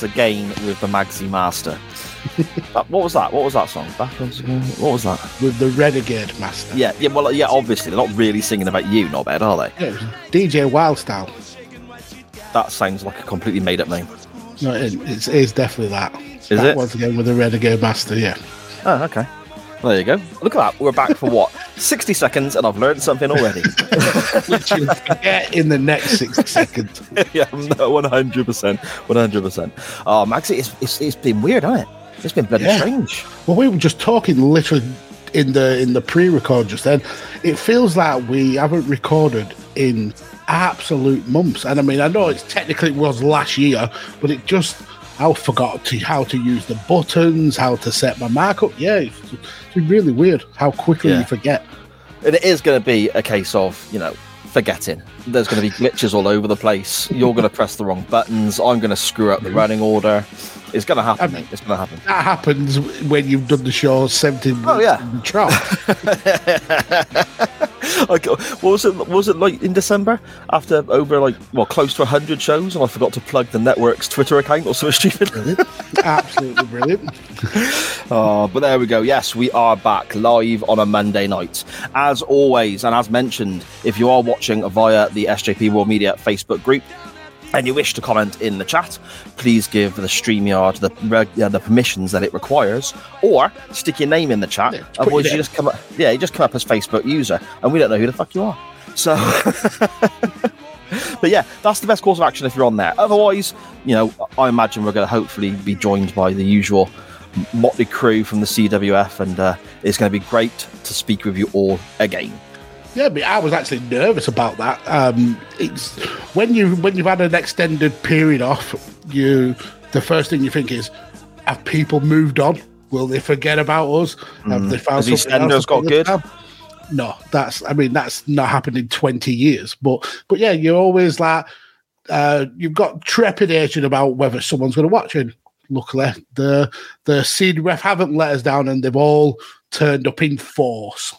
Once again with the Magsy Master. That- what was that? What was that song? Back once again. What was that? with the Renegade Master. Yeah, yeah. Well, yeah. Obviously, they're not really singing about you, not bad, are they? Yeah, DJ Wild Style. That sounds like a completely made-up name. No, it, it's, it's definitely that. Is Back it? Once again with the Renegade Master, yeah. Oh, okay. There you go. Look at that. We're back for what? 60 seconds, and I've learned something already. Which you'll forget in the next 60 seconds. yeah, no, 100%. 100%. Oh, Maxi, it's, it's, it's been weird, hasn't it? It's been bloody Yeah. strange. Well, we were just talking literally in the in the pre-record just then. It feels like we haven't recorded in absolute months. And I mean, I know it's technically it was last year, but it just I forgot to how to use the buttons, how to set my markup. Yeah, it's, really weird how quickly Yeah. you forget. And it is going to be a case of, you know, forgetting. There's going to be glitches all over the place. You're going to press the wrong buttons. I'm going to screw up the running order. It's going to happen, I mean- mate. It's going to happen. That happens when you've done the show 17 Oh, yeah. in the. Like, what was it? what Was it like in December after over like well close to hundred shows, and I forgot to plug the network's Twitter account or something stupid. Absolutely brilliant. Oh, but there we go. Yes, we are back live on a Monday night. As always, and as mentioned, if you are watching via the SJP World Media Facebook group, and you wish to comment in the chat, please give the StreamYard the uh, the permissions that it requires, or stick your name in the chat. Yeah, Otherwise, you just come up. Yeah, you just come up as Facebook user, and we don't know who the fuck you are. So. But yeah, that's the best course of action if you're on there. Otherwise, you know, I imagine we're going to hopefully be joined by the usual motley crew from the CWF, and uh, it's going to be great to speak with you all again. Yeah, but I was actually nervous about that. Um, it's when you when you've had an extended period off, you the first thing you think is, have people moved on? Will they forget about us? Have they found Mm. Has something else got good? down? No, that's I mean that's not happened in twenty years. But but yeah, you're always like uh, you've got trepidation about whether someone's going to watch it. Luckily, the the CWF haven't let us down, and they've all turned up in force.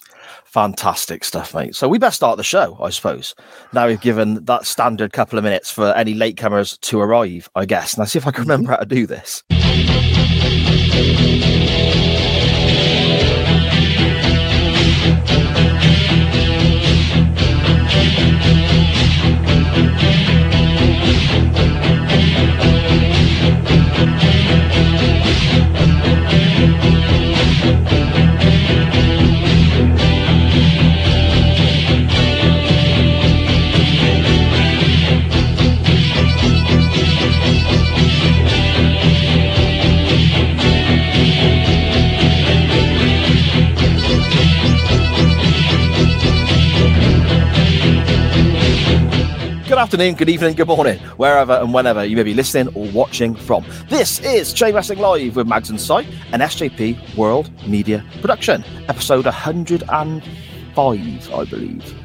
Fantastic stuff, mate. So we best start the show, I suppose. Now we've given that standard couple of minutes for any latecomers to arrive, I guess. Now see if I can mm-hmm. remember how to do this. Afternoon, good evening, good morning, wherever and whenever you may be listening or watching from. This is Chain Wrestling Live with Mags and Si, an SJP World Media production, episode 105, I believe.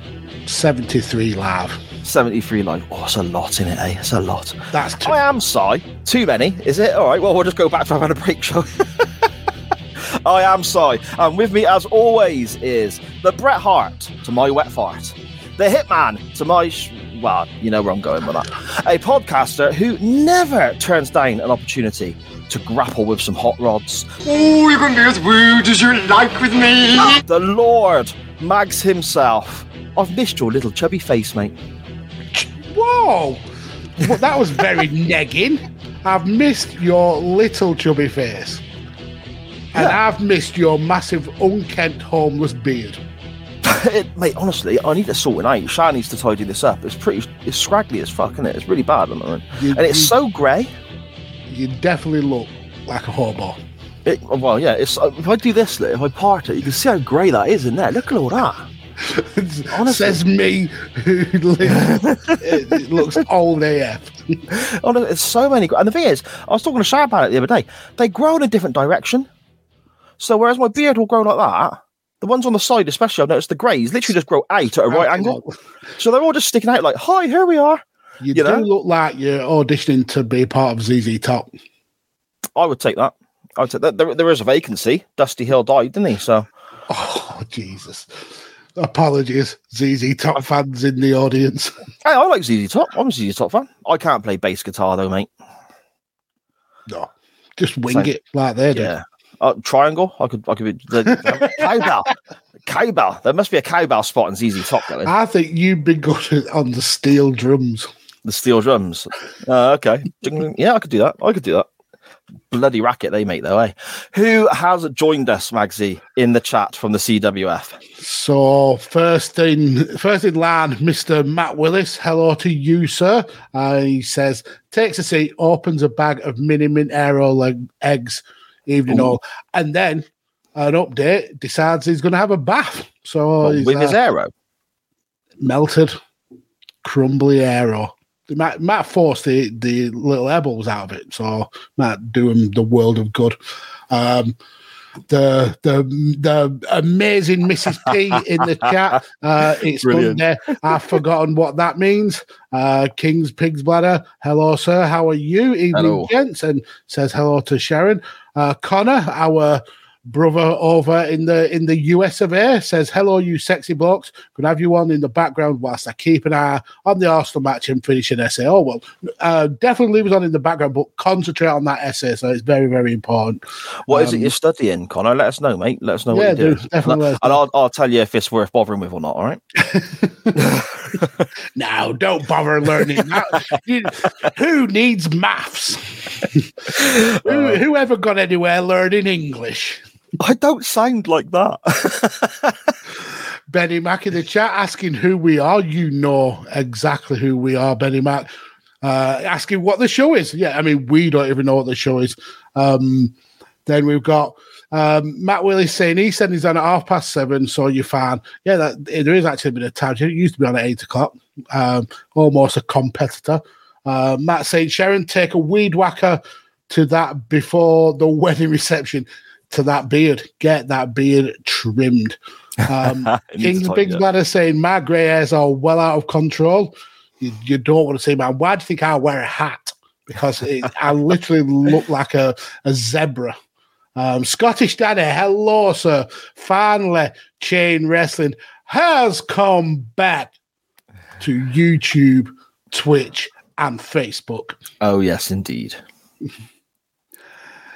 Seventy three live. 73 live. Oh, it's a lot in it, eh? It's a lot. That's too, I am Si. Too many, is it? All right, well, we'll just go back to having a break show. I am Si, and with me, as always, is the Bret Hart to my wet fart, the Hitman to my. Sh- well, you know where I'm going with that. A podcaster who never turns down an opportunity to grapple with some hot rods. Oh, you can be as rude as you like with me. The Lord Mags himself. I've missed your little chubby face, mate. Whoa! Well, that was very negging. I've missed your little chubby face. And I've missed your massive unkempt homeless beard. it, mate, honestly, I need to sort it out. Sha needs to tidy this up. It's pretty, it's scraggly as fuck, isn't it? It's really bad, at the moment. You- and it's you- so grey. You definitely look like a hobo. It, well, yeah. It's uh, if I do this, if I part it, you can see how grey that is in there. Look at all that. Honestly. Says me who lives. it, it looks old AF. Oh, there's so many. And the thing is, I was talking to Sha about it the other day. They grow in a different direction. So whereas my beard will grow like that, the ones on the side, especially, I've noticed the greys literally just grow out at a right angle. So they're all just sticking out like, "Hi, here we are." You, You do know? look like you're auditioning to be part of ZZ Top. I would take that. I would take that. There, there is a vacancy. Dusty Hill died, didn't he? So Oh, Jesus. Apologies, ZZ Top fans in the audience. hey, I like ZZ Top. I'm a ZZ Top fan. I can't play bass guitar though, mate. No, just wing Same. it like they do. Yeah. Uh, triangle. I could. I could be the, cowbell. Cowbell. There must be a cowbell spot in ZZ Top. Going. I think you'd be good on the steel drums. The steel drums. Uh, okay. Yeah, I could do that. I could do that. Bloody racket they make though, eh? Who has joined us, Magsy, in the chat from the CWF? So first in first in line, Mr. Matt Willis. Hello to you, sir. Uh, he says takes a seat, opens a bag of mini mint aero leg eggs, evening all, and then an update decides he's going to have a bath. So he's, with his uh, Aero. melted, crumbly aero. might Matt forced the, the little elbows out of it, so might do him the world of good. Um, the the the amazing Mrs. P in the chat. Uh, it's Brilliant. Monday. I've forgotten what that means. Uh, King's Pig's Bladder. Hello, sir. How are you? Evening, Hello. gents. And says hello to Sharon. Uh, Connor, our brother over in the in the US of A, says hello, you sexy blokes. Could have you on in the background whilst I keep an eye on the Arsenal match and finish an essay. Oh well, uh, definitely leave us on in the background, but concentrate on that essay. So it's very very important. What is it um, you're studying, Connor? Let us know, mate. Let us know Yeah, what you're do. doing. Definitely And, and I'll, I'll tell you if it's worth bothering with or not. All right. Now, don't bother learning that. Who needs maths? who, who ever got anywhere learning English? I don't sound like that. Benny Mac in the chat asking who we are. You know exactly who we are, Benny Mac. Uh, asking what the show is. Yeah, I mean, we don't even know what the show is. Um, then we've got um, Matt Willis saying he said he's on at half past seven, so you're fine. Yeah, that, there is actually a bit of time. It used to be on at eight o'clock. Um, almost a competitor. Uh, Matt saying, Sharon, take a weed whacker to that before the wedding reception to that beard. Get that beard trimmed. Um, King's Pig. Bladder saying, My grey hairs are well out of control. You, you don't want to see man, why do you think I wear a hat? Because it, I literally look like a, a zebra. Um, Scottish Daddy, hello, sir. Finally, chain wrestling has come back to YouTube, Twitch, and Facebook. Oh yes, indeed.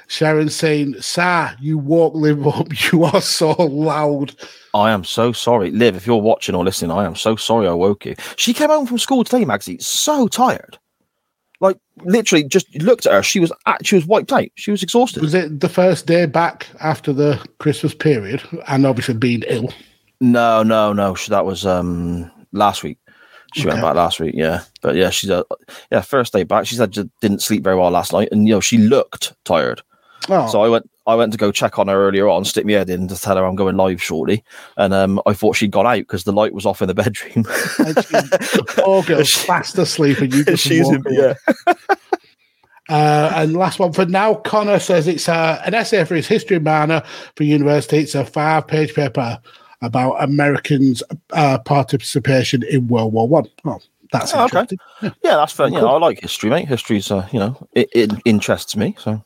Sharon saying, Sir, you won't live up. You are so loud. I am so sorry, Liv. If you're watching or listening, I am so sorry I woke you. She came home from school today, Magsy, so tired. Like literally, just looked at her. She was she was wiped out. She was exhausted. Was it the first day back after the Christmas period? And obviously being ill. No, no, no. That was um last week. She went back last week, yeah. But yeah, she's a yeah first day back. She said just didn't sleep very well last night, and you know she looked tired. Oh, So I went I went to go check on her earlier on, stick my head in to tell her I'm going live shortly, and um I thought she'd gone out because the light was off in the bedroom. poor girl fast asleep and you just She's in, yeah. Uh, and last one for now, Connor says it's uh, an essay for his history minor for university. It's a five page paper about Americans' uh, participation in World War One. Oh, that's Oh, okay. interesting. Yeah, that's fair. Yeah, Cool. I like history, mate. History's, uh, you know, it, it interests me. So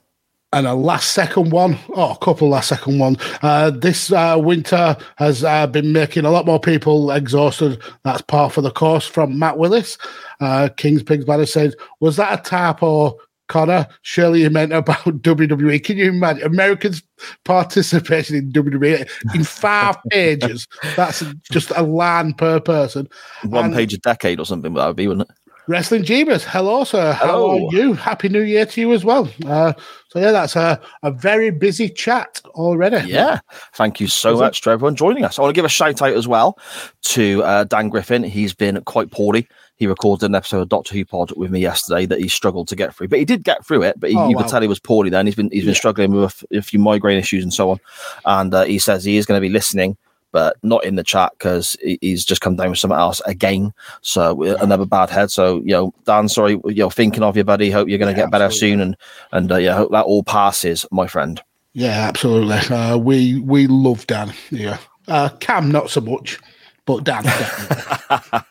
And a last second one, oh, a couple last second one. Uh, this uh, winter has uh, been making a lot more people exhausted. That's par for the course from Matt Willis. Uh, King's Pigs Bladder says, Was that a tap or Connor? Surely you meant about WWE. Can you imagine Americans' participation in WWE in five pages? That's just a line per person. one And- page a decade or something that would be, wouldn't it? Wrestling Jeebus, hello, sir. How are you? Happy New Year to you as well. Uh, so, yeah, that's a, a very busy chat already. Yeah. Thank you so it? much to everyone joining us. I want to give a shout out as well to uh, Dan Griffin. He's been quite poorly. He recorded an episode of Doctor Who Pod with me yesterday that he struggled to get through, but he did get through it. But he, Oh, you wow. could tell he was poorly then. He's been he's been Yeah. struggling with a f- a, few migraine issues and so on. And uh, he says he is going to be listening, but not in the chat because he's just come down with something else again. So uh, another bad head. So you know, Dan, sorry, you know, thinking of you, buddy. Hope you're going to Yeah, get better soon, and and uh, yeah, hope that all passes, my friend. Yeah, absolutely. Uh, we we love Dan. Yeah, uh, Cam not so much, but Dan. definitely.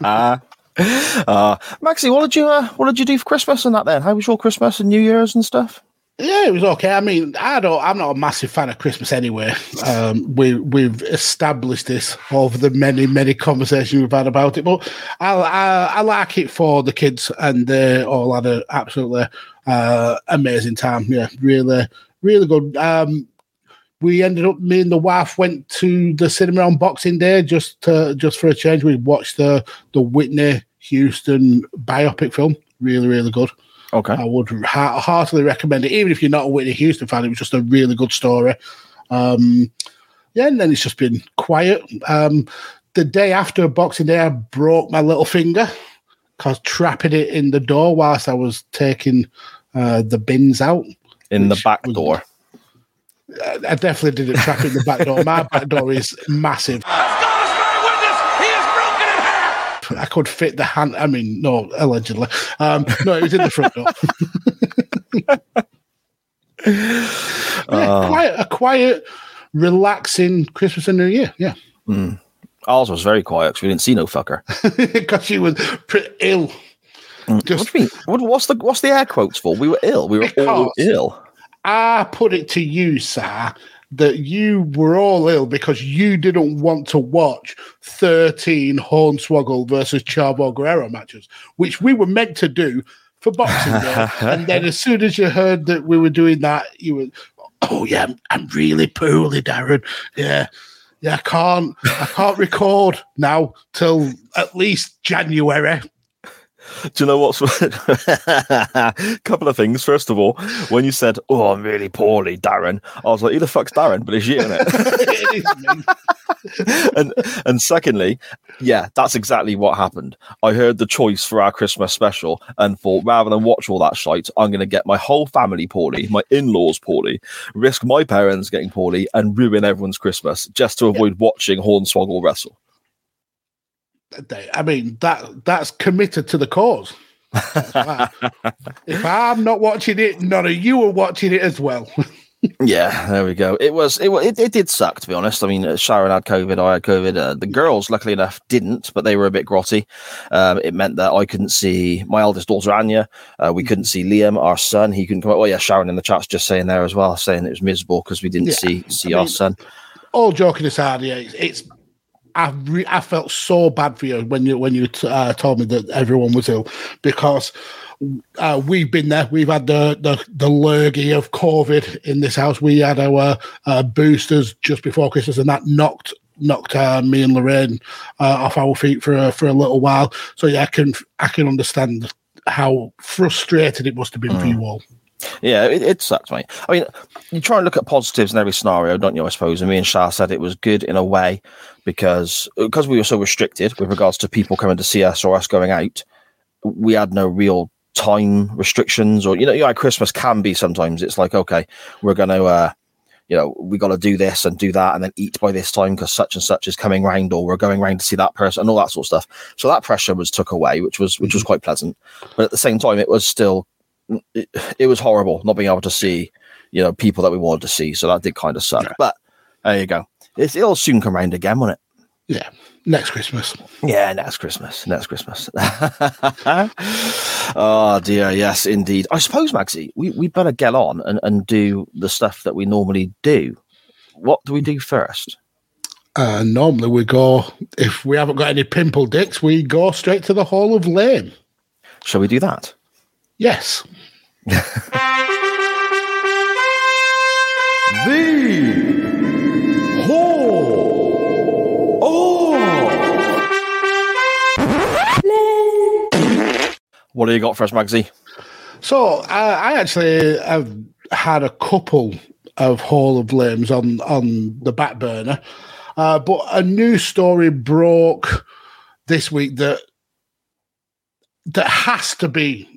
Uh, Maxie, what did you uh, what did you do for Christmas and that then? How was your Christmas and New Year's and stuff? Yeah, it was okay. I mean, I don't. I'm not a massive fan of Christmas anyway. Um, we we've established this over the many many conversations we've had about it, but I I, I like it for the kids, and they all had an absolutely uh, amazing time. Yeah, really really good. Um, we ended up me and the wife went to the cinema on Boxing Day just to, just for a change. We watched the the Whitney Houston biopic film. Really, really good. Okay. I would ha- heartily recommend it, even if you're not a Whitney Houston fan. It was just a really good story. Um, yeah, and then it's just been quiet. Um, the day after Boxing Day, I broke my little finger because trapping it in the door whilst I was taking uh, the bins out. In the back was- door. I I definitely didn't trap it in the back door. My back door is massive. I could fit the hand. I mean, no, allegedly. Um, no, it was in the front door. Yeah, uh, Oh. quiet, a quiet, relaxing Christmas and New Year. Yeah, hmm. Ours was very quiet because we didn't see no fucker. because she was pretty ill. Hmm. what do you mean? What, what's the what's the air quotes for? We were ill. We were all ill. I put it to you, sir, that you were all ill because you didn't want to watch 13 Hornswoggle versus Chavo Guerrero matches, which we were meant to do for Boxing Day. and then as soon as you heard that we were doing that, you were, oh, yeah, I'm, I'm really poorly, Darren. Yeah. Yeah, I can't. I can't record now till at least January. Do you know what's a couple of things? First of all, when you said, "Oh, I'm really poorly, Darren," I was like, "Who the fuck's Darren?" But it's you, isn't it? It is and and secondly, yeah, that's exactly what happened. I heard the choice for our Christmas special and thought rather than watch all that shite, I'm going to get my whole family poorly, my in-laws poorly, risk my parents getting poorly, and ruin everyone's Christmas just to avoid watching Hornswoggle wrestle. They- I mean that that's committed to the cause. if I'm not watching it, none of you are watching it as well. Yeah, there we go. It was it it, it did suck to be honest. I mean, uh, Sharon had COVID, I had COVID. Uh, the girls, luckily enough, didn't, but they were a bit grotty. Um, it meant that I couldn't see my eldest daughter Anya. Uh, we couldn't see Liam, our son. He couldn't come. out. Oh yeah, Sharon in the chat's just saying there as well, saying it was miserable because we didn't Yeah, see see I our mean- son. All joking aside, yeah, it's, it's I re- I felt so bad for you when you when you t- uh, told me that everyone was ill because uh, we've been there. We've had the the the lurgy of COVID in this house. We had our uh, boosters just before Christmas, and that knocked knocked uh, me and Lorraine uh, off our feet for a, for a little while. So yeah, I can I can understand how frustrated it must have been for you all. Yeah, it, it sucks, mate. I mean, you try and look at positives in every scenario, don't you? I suppose. And me and Shah said it was good in a way because because we were so restricted with regards to people coming to see us or us going out. We had no real time restrictions, or you know, you know, Christmas can be sometimes. It's like, okay, we're going to, uh, you know, we got to do this and do that, and then eat by this time because such and such is coming round, or we're going round to see that person, and all that sort of stuff. So that pressure was took away, which was which was quite pleasant. But at the same time, it was still it, it was horrible not being able to see, you know, people that we wanted to see. So that did kind of suck. But there you go. It's, it'll soon come round again, won't it? Yeah, next Christmas. Yeah, next Christmas. Next Christmas. oh dear, yes, indeed. I suppose, Maxie, we we better get on and, and do the stuff that we normally do. What do we do first? Uh, normally we go if we haven't got any pimple dicks, we go straight to the Hall of Lame. Shall we do that? Yes. The whole oh. What do you got for us, Magsy? So uh, I actually have had a couple of Hall of Flames on on the back burner, uh, but a new story broke this week that that has to be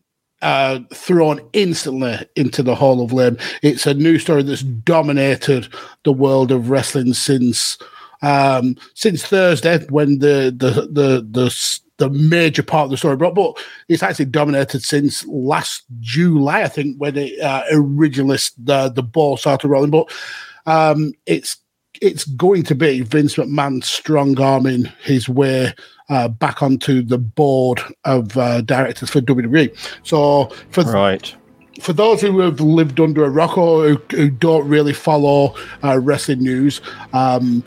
uh, thrown instantly into the Hall of Fame. It's a new story that's dominated the world of wrestling since um, since Thursday when the the the the the major part of the story broke, but it's actually dominated since last July, I think, when it uh, originally the the ball started rolling. But um, it's it's going to be Vince McMahon strong arming his way uh, back onto the board of uh, directors for WWE. So for Right. for those who have lived under a rock or who, who don't really follow uh, wrestling news, um,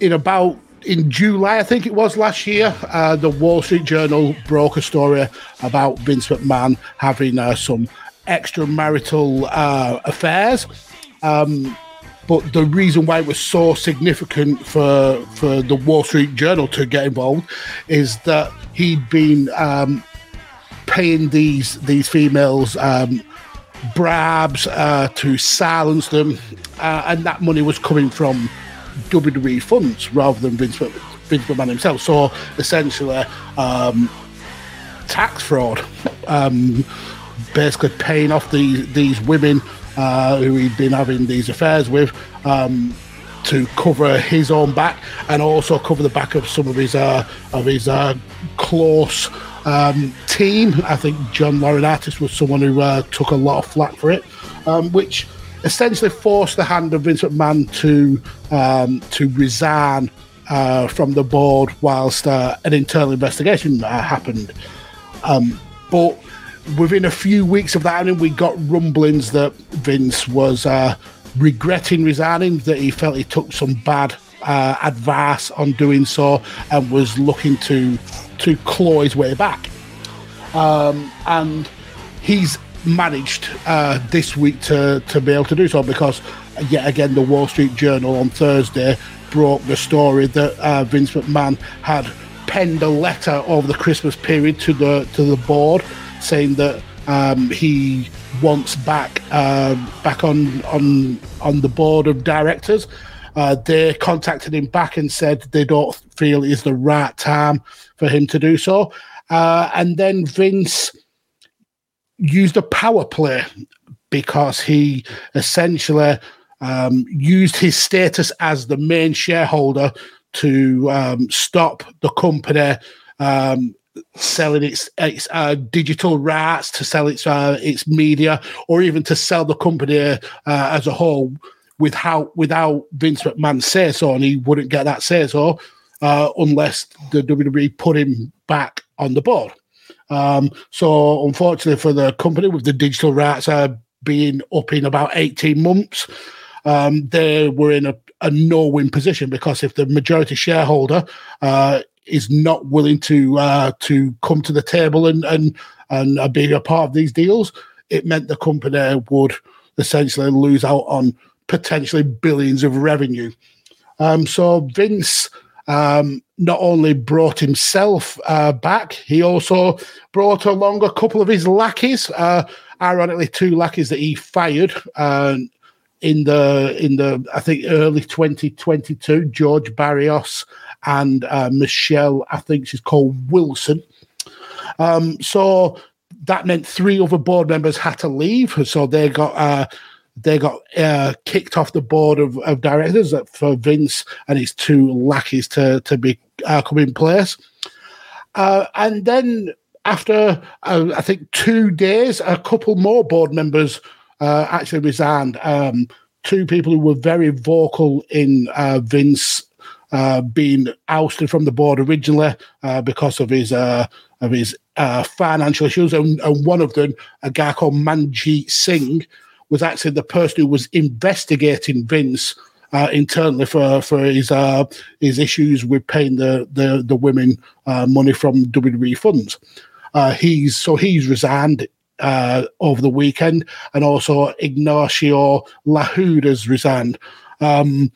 in about in July, I think it was last year, uh, the Wall Street Journal broke a story about Vince McMahon having uh, some extramarital uh, affairs. Um, but the reason why it was so significant for for the Wall Street Journal to get involved is that he'd been um, paying these these females um, brabs uh, to silence them, uh, and that money was coming from WWE funds rather than Vince, Vince McMahon himself. So essentially, um, tax fraud, um, basically paying off these these women uh, who he'd been having these affairs with. Um, to cover his own back and also cover the back of some of his uh, of his uh, close um, team. I think John Laurinaitis was someone who uh, took a lot of flack for it, um, which essentially forced the hand of Vince McMahon to um, to resign uh, from the board whilst uh, an internal investigation uh, happened. Um, but within a few weeks of that, happening, we got rumblings that Vince was uh, regretting resigning, that he felt he took some bad uh, advice on doing so, and was looking to to claw his way back. Um, and he's managed uh, this week to to be able to do so because yet again the Wall Street Journal on Thursday broke the story that uh, Vince McMahon had penned a letter over the Christmas period to the to the board saying that um, he wants back um back on on on the board of directors. Uh, they contacted him back and said they don't feel is the right time for him to do so. Uh, and then Vince used a power play because he essentially um, used his status as the main shareholder to um, stop the company um, selling its its uh, digital rights, to sell its uh, its media, or even to sell the company uh, as a whole without without Vince McMahon say so, and he wouldn't get that say so uh, unless the WWE put him back on the board. Um, so, unfortunately for the company, with the digital rights uh, being up in about 18 months, um, they were in a, a no win position because if the majority shareholder uh, is not willing to uh, to come to the table and, and, and uh, be a part of these deals, it meant the company would essentially lose out on potentially billions of revenue. Um, so Vince um, not only brought himself uh, back, he also brought along a couple of his lackeys. Uh, ironically, two lackeys that he fired uh, in the in the I think early 2022. George Barrios and uh, Michelle, I think she's called Wilson. Um, so that meant three other board members had to leave, so they got uh, they got uh, kicked off the board of, of directors for Vince and his two lackeys to to be uh, come in place. Uh, and then after uh, I think two days, a couple more board members uh, actually resigned. Um, two people who were very vocal in Vince uh, being ousted from the board originally uh, because of his uh, of his financial issues, and, and one of them, a guy called Manjit Singh, was actually the person who was investigating Vince uh, internally for for his uh, his issues with paying the the, the women uh, money from WWE funds. He's so he's resigned over the weekend, and also Ignacio Lahoud has resigned. Um,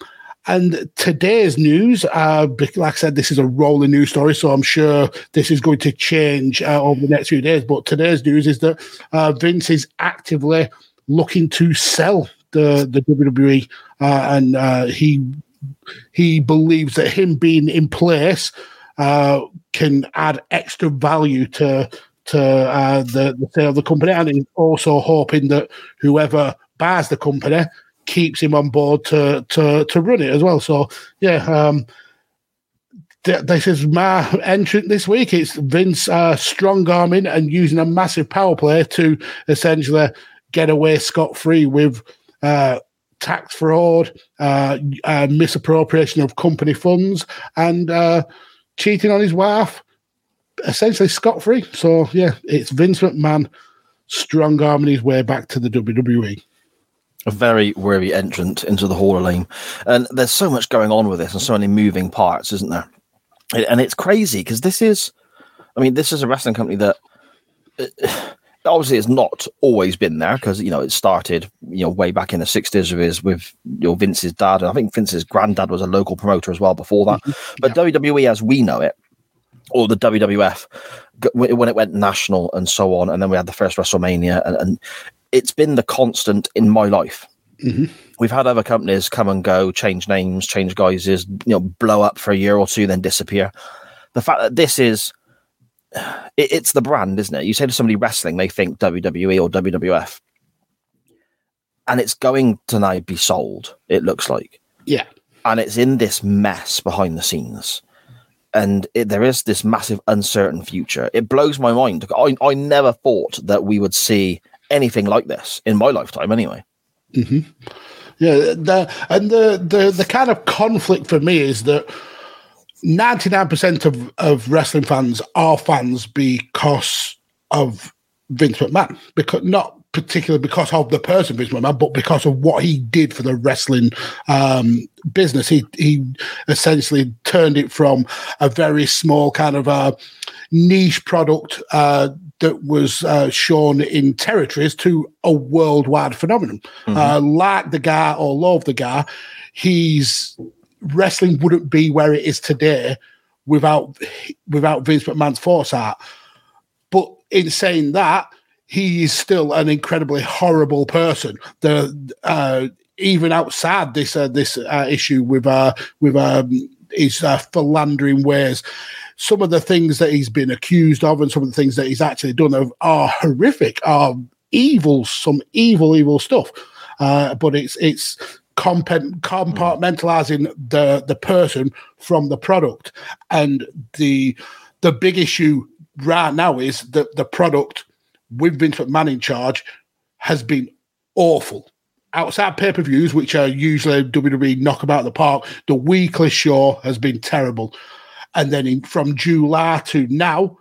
And today's news, uh, like I said, this is a rolling news story, so I'm sure this is going to change uh, over the next few days. But today's news is that uh, Vince is actively looking to sell the the WWE, uh, and uh, he he believes that him being in place uh, can add extra value to to the the sale of the company, and he's also hoping that whoever buys the company keeps him on board to to to run it as well. So yeah. Um, th- this is my entrant this week. It's Vince uh, strong arming and using a massive power play to essentially get away scot free with uh, tax fraud, uh, uh, misappropriation of company funds, and uh, cheating on his wife, essentially scot free. So, yeah, it's Vince McMahon strong arming his way back to the. WWE. A very weary entrant into the Hall of Fame. And there's so much going on with this and so many moving parts, isn't there? And- it's crazy because this is, I mean, this is a wrestling company that uh, obviously has not always been there because, you know, it started, you know, way back in the 60s with, with you know, Vince's dad. And I think Vince's granddad was a local promoter as well before that. But WWE as we know it, or the WWF, when when it went national and so on, and then we had the first WrestleMania, and, and it's been the constant in my life. Mm-hmm. We've had other companies come and go, change names, change guises, you know, blow up for a year or two, then disappear. The fact that this is, it, it's the brand, isn't it? You say to somebody wrestling, they think WWE or WWF, and it's going to now be sold. It looks like Yeah. and it's in this mess behind the scenes and it, there is this massive uncertain future it blows my mind I, I never thought that we would see anything like this in my lifetime anyway. Mm-hmm. Yeah, the and the the the kind of conflict for me is that ninety nine percent of of wrestling fans are fans because of Vince McMahon, because not particularly because of the person Vince McMahon, but because of what he did for the wrestling um, business. He he essentially turned it from a very small kind of uh, niche product uh, that was uh, shown in territories to a worldwide phenomenon. Uh, like the guy or love the guy, he's wrestling wouldn't be where it is today without without Vince McMahon's foresight. But in saying that, he is still an incredibly horrible person. The uh, even outside this uh, this uh, issue with uh, with um, his uh, philandering ways, some of the things that he's been accused of and some of the things that he's actually done are, are horrific, are evil, some evil, evil stuff. Uh, but it's it's compartmentalizing the the person from the product, and the the big issue right now is that the product with Vince McMahon in charge has been awful. Outside pay per views, which are usually WWE knock knockabout the park, the weekly show has been terrible. And then in, from July to now,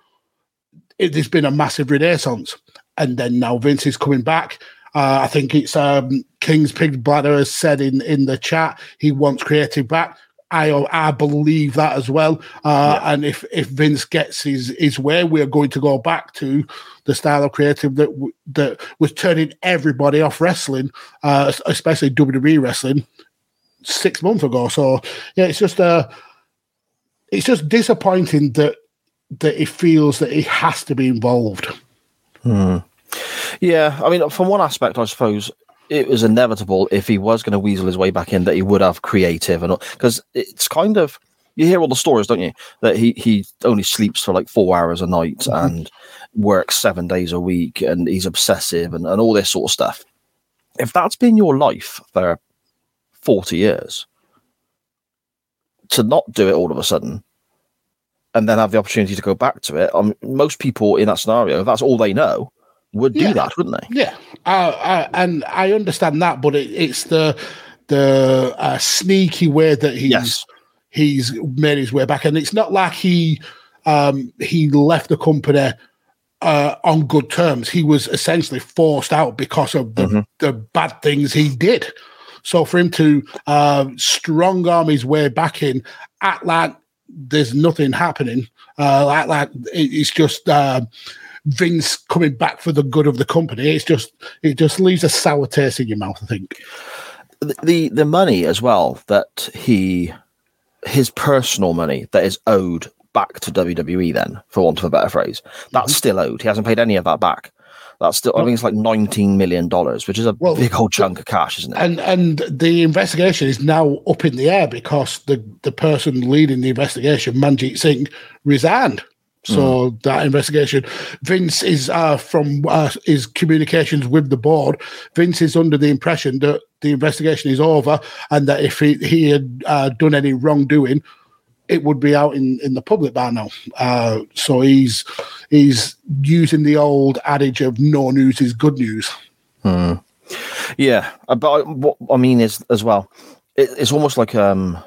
it, there's been a massive renaissance. And then now Vince is coming back. Uh, I think it's um, King's Pig Bladder has said in, in the chat he wants creative back. I I believe that as well. Uh, And if if Vince gets his his way, we're going to go back to the style of creative that w- that was turning everybody off wrestling, uh, especially WWE wrestling, six months ago. So yeah, it's just uh it's just disappointing that that he feels that he has to be involved. yeah i mean from one aspect i suppose it was inevitable if he was going to weasel his way back in that he would have creative and because it's kind of you hear all the stories don't you? That he he only sleeps for like four hours a night and works seven days a week and he's obsessive and, and all this sort of stuff. If that's been your life for 40 years to not do it all of a sudden and then have the opportunity to go back to it um, most people in that scenario if that's all they know would do Yeah. that wouldn't they? Yeah, uh, uh, and I understand that, but it, it's the the uh, sneaky way that he's Yes. He's made his way back, and it's not like he um, he left the company uh, on good terms. He was essentially forced out because of the, the bad things he did. So for him to uh, strong arm his way back in, act like there's nothing happening, uh, like like it's just. Uh, Vince coming back for the good of the company. It's just it just leaves a sour taste in your mouth. I think. the, the the money as well that he his personal money that is owed back to WWE then for want of a better phrase that's Mm-hmm. still owed he hasn't paid any of that back that's still I think it's like 19 million dollars which is a Well, big old chunk of cash isn't it and and the investigation is now up in the air because the the person leading the investigation, Manjit Singh, resigned. So that investigation, Vince is uh, from uh, his communications with the board. Vince is under the impression that the investigation is over, and that if he, he had uh, done any wrongdoing, it would be out in, in the public by now. Uh, so he's he's using the old adage of no news is good news. Yeah, uh, but I, what I mean is as well, it, it's almost like um,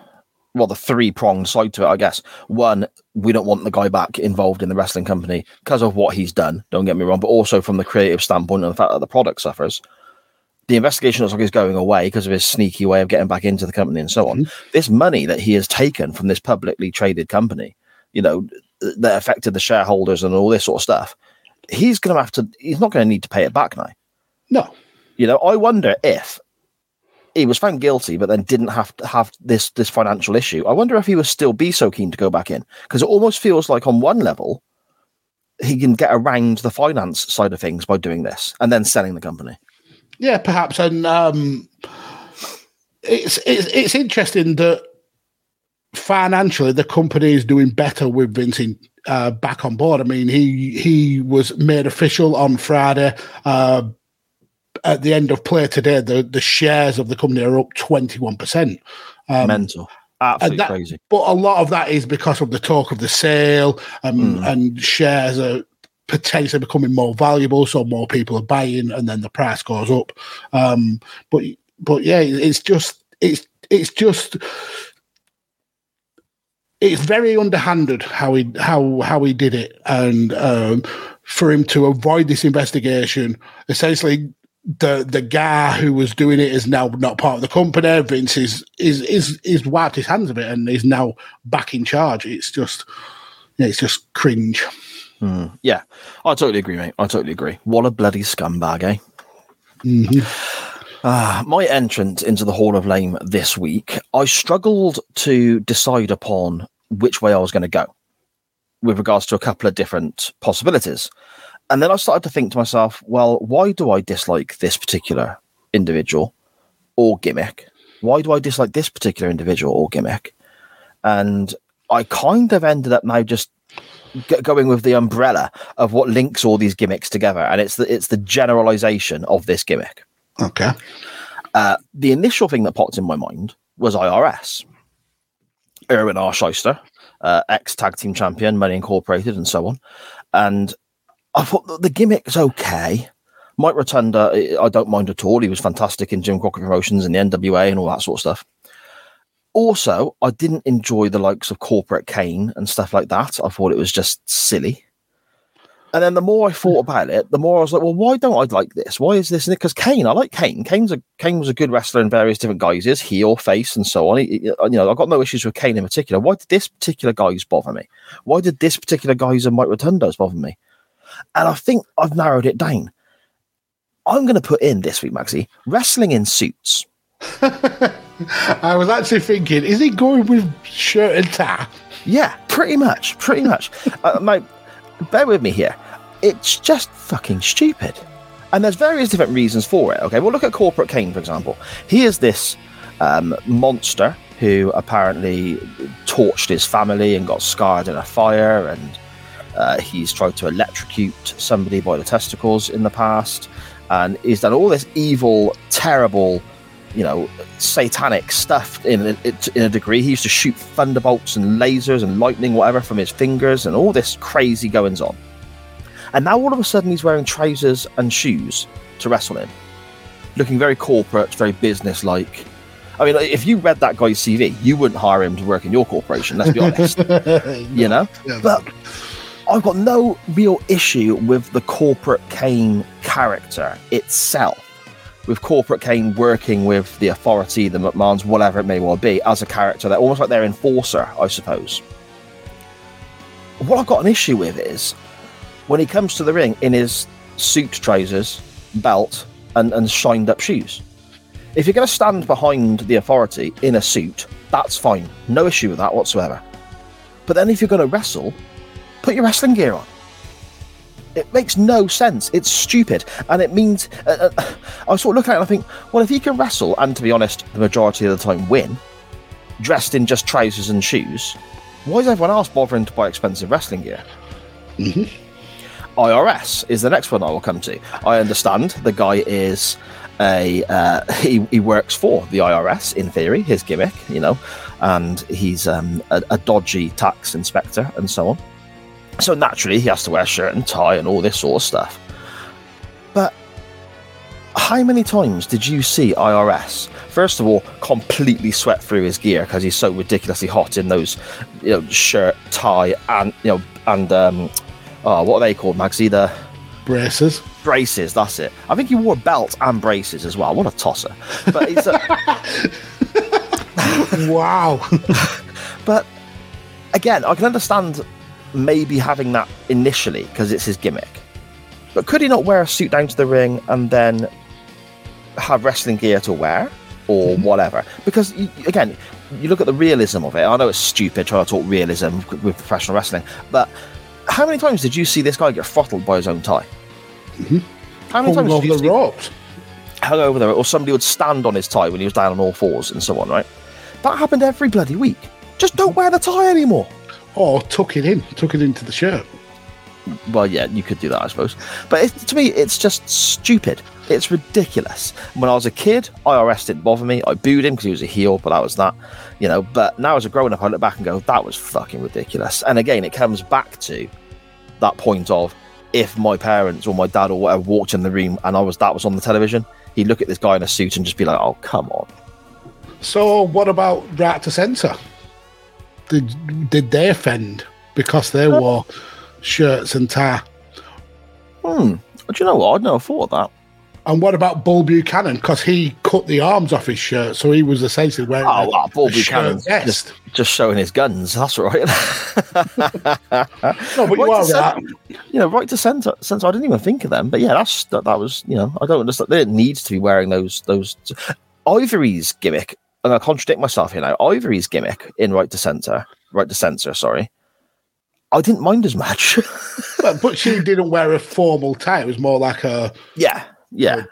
well, the three pronged side to it, I guess. One, we don't want the guy back involved in the wrestling company because of what he's done. Don't get me wrong, but also from the creative standpoint and the fact that the product suffers. The investigation looks like it's going away because of his sneaky way of getting back into the company and so on. Mm-hmm. This money that he has taken from this publicly traded company, you know, that affected the shareholders and all this sort of stuff, he's going to have to. He's not going to need to pay it back now. No, You know, I wonder if he was found guilty, but then didn't have to have this this financial issue. I wonder if he would still be so keen to go back in because it almost feels like on one level he can get around the finance side of things by doing this and then selling the company. Yeah, perhaps, and um, it's it's it's interesting that financially the company is doing better with Vincent uh, back on board. I mean, he he was made official on Friday. Uh, at the end of play today, the the shares of the company are up twenty one percent. Mental, absolutely that- crazy. But a lot of that is because of the talk of the sale, um, and shares are potentially becoming more valuable, so more people are buying, and then the price goes up. Um, but but yeah, it's just it's it's just it's very underhanded how he how how he did it, and um, for him to avoid this investigation, essentially. The the guy who was doing it is now not part of the company. Vince is is is is wiped his hands of it and is now back in charge. It's just yeah, it's just cringe. Yeah, I totally agree, mate. I totally agree. What a bloody scumbag, eh? Ah, my entrance into the Hall of Lame this week, I struggled to decide upon which way I was going to go with regards to a couple of different possibilities. And then I started to think to myself, well, why do I dislike this particular individual or gimmick? Why do I dislike this particular individual or gimmick? And I kind of ended up now just g- going with the umbrella of what links all these gimmicks together, and it's the it's the generalization of this gimmick. Okay. Uh, the initial thing that popped in my mind was IRS. Irwin R. Schyster, uh, ex tag team champion, Money Incorporated, and so on. And I thought the gimmick's okay. Mike Rotunda, I don't mind at all. He was fantastic in Jim Crockett Promotions and the NWA and all that sort of stuff. Also, I didn't enjoy the likes of Corporate Kane and stuff like that. I thought it was just silly. And then the more I thought about it, the more I was like, well, why don't I like this? Why is this? Because Kane, I like Kane. Kane's a Kane was a good wrestler in various different guises, heel, face, and so on. He- you know, I've got no issues with Kane in particular. Why did this particular guise bother me? Why did this particular guise and Mike Rotundas bother me? And I think I've narrowed it down. I'm going to put in this week, Maxie, wrestling in suits. I was actually thinking, is he going with shirt and tie? Yeah, pretty much, pretty much. uh, mate, bear with me here. It's just fucking stupid. And there's various different reasons for it. Okay, well, look at Corporate Kane, for example. He is this um, monster who apparently torched his family and got scarred in a fire, and uh, he's tried to electrocute somebody by the testicles in the past, and he's done all this evil, terrible, you know, satanic stuff in a, in a degree. He used to shoot thunderbolts and lasers and lightning, whatever, from his fingers, and all this crazy goings on. And now all of a sudden he's wearing trousers and shoes to wrestle in, looking very corporate, very business-like. I mean, if you read that guy's CV, you wouldn't hire him to work in your corporation. Let's be honest. you know, Yeah, but I've got no real issue with the corporate Kane character itself. With corporate Kane working with the authority, the McMahons, whatever it may well be, as a character, they're almost like their enforcer, I suppose. What I've got an issue with is when he comes to the ring in his suit trousers, belt, and, and shined up shoes. If you're going to stand behind the authority in a suit, that's fine. No issue with that whatsoever. But then if you're going to wrestle, put your wrestling gear on. It makes no sense. It's stupid, and it means uh, uh, I sort of look at it and I think, well, if he can wrestle and, to be honest, the majority of the time win, dressed in just trousers and shoes, why is everyone else bothering to buy expensive wrestling gear? IRS is the next one I will come to. I understand the guy is a uh, he, he works for the IRS in theory, his gimmick, you know, and he's um, a, a dodgy tax inspector and so on. So naturally, he has to wear a shirt and tie and all this sort of stuff. But how many times did you see IRS? First of all, completely sweat through his gear because he's so ridiculously hot in those, you know, shirt, tie, and you know, and um, oh, what are they called, Magsy? The Braces. braces. That's it. I think he wore a belt and braces as well. What a tosser! But he's a, wow. but again, I can understand maybe having that initially because it's his gimmick. But could he not wear a suit down to the ring and then have wrestling gear to wear or mm-hmm. whatever? Because again, you look at the realism of it. I know it's stupid trying to talk realism with professional wrestling, but how many times did you see this guy get throttled by his own tie? Mm-hmm. How many Hung times did you the see ropes. hung over there, or somebody would stand on his tie when he was down on all fours and so on, right? That happened every bloody week. Just don't mm-hmm. wear the tie anymore. Or tuck it in, tuck it into the shirt. Well, yeah, you could do that, I suppose. But it, to me, it's just stupid. It's ridiculous. When I was a kid, IRS didn't bother me. I booed him because he was a heel, but that was that, you know. But now as a grown up, I look back and go, that was fucking ridiculous. And again, it comes back to that point of if my parents or my dad or whatever walked in the room and I was that was on the television, he'd look at this guy in a suit and just be like, oh, come on. So what about right to censor? Did did they offend because they wore shirts and tie? Hmm. But you know what? I'd never thought of that. And what about Bull Buchanan? Because he cut the arms off his shirt, so he was essentially wearing Oh, a, well, Bull a shirt Buchanan's vest. just, just showing his guns. That's right. No, but you are right. you know, right to centre. Censor. I didn't even think of them, but yeah, that's that, that was. You know, I don't understand. They didn't need to be wearing those those. Ivory's gimmick. And I contradict myself here now. Ivory's gimmick in right to censor, right to censor. Sorry, I didn't mind as much. But, but she didn't wear a formal tie. It was more like a, yeah, yeah.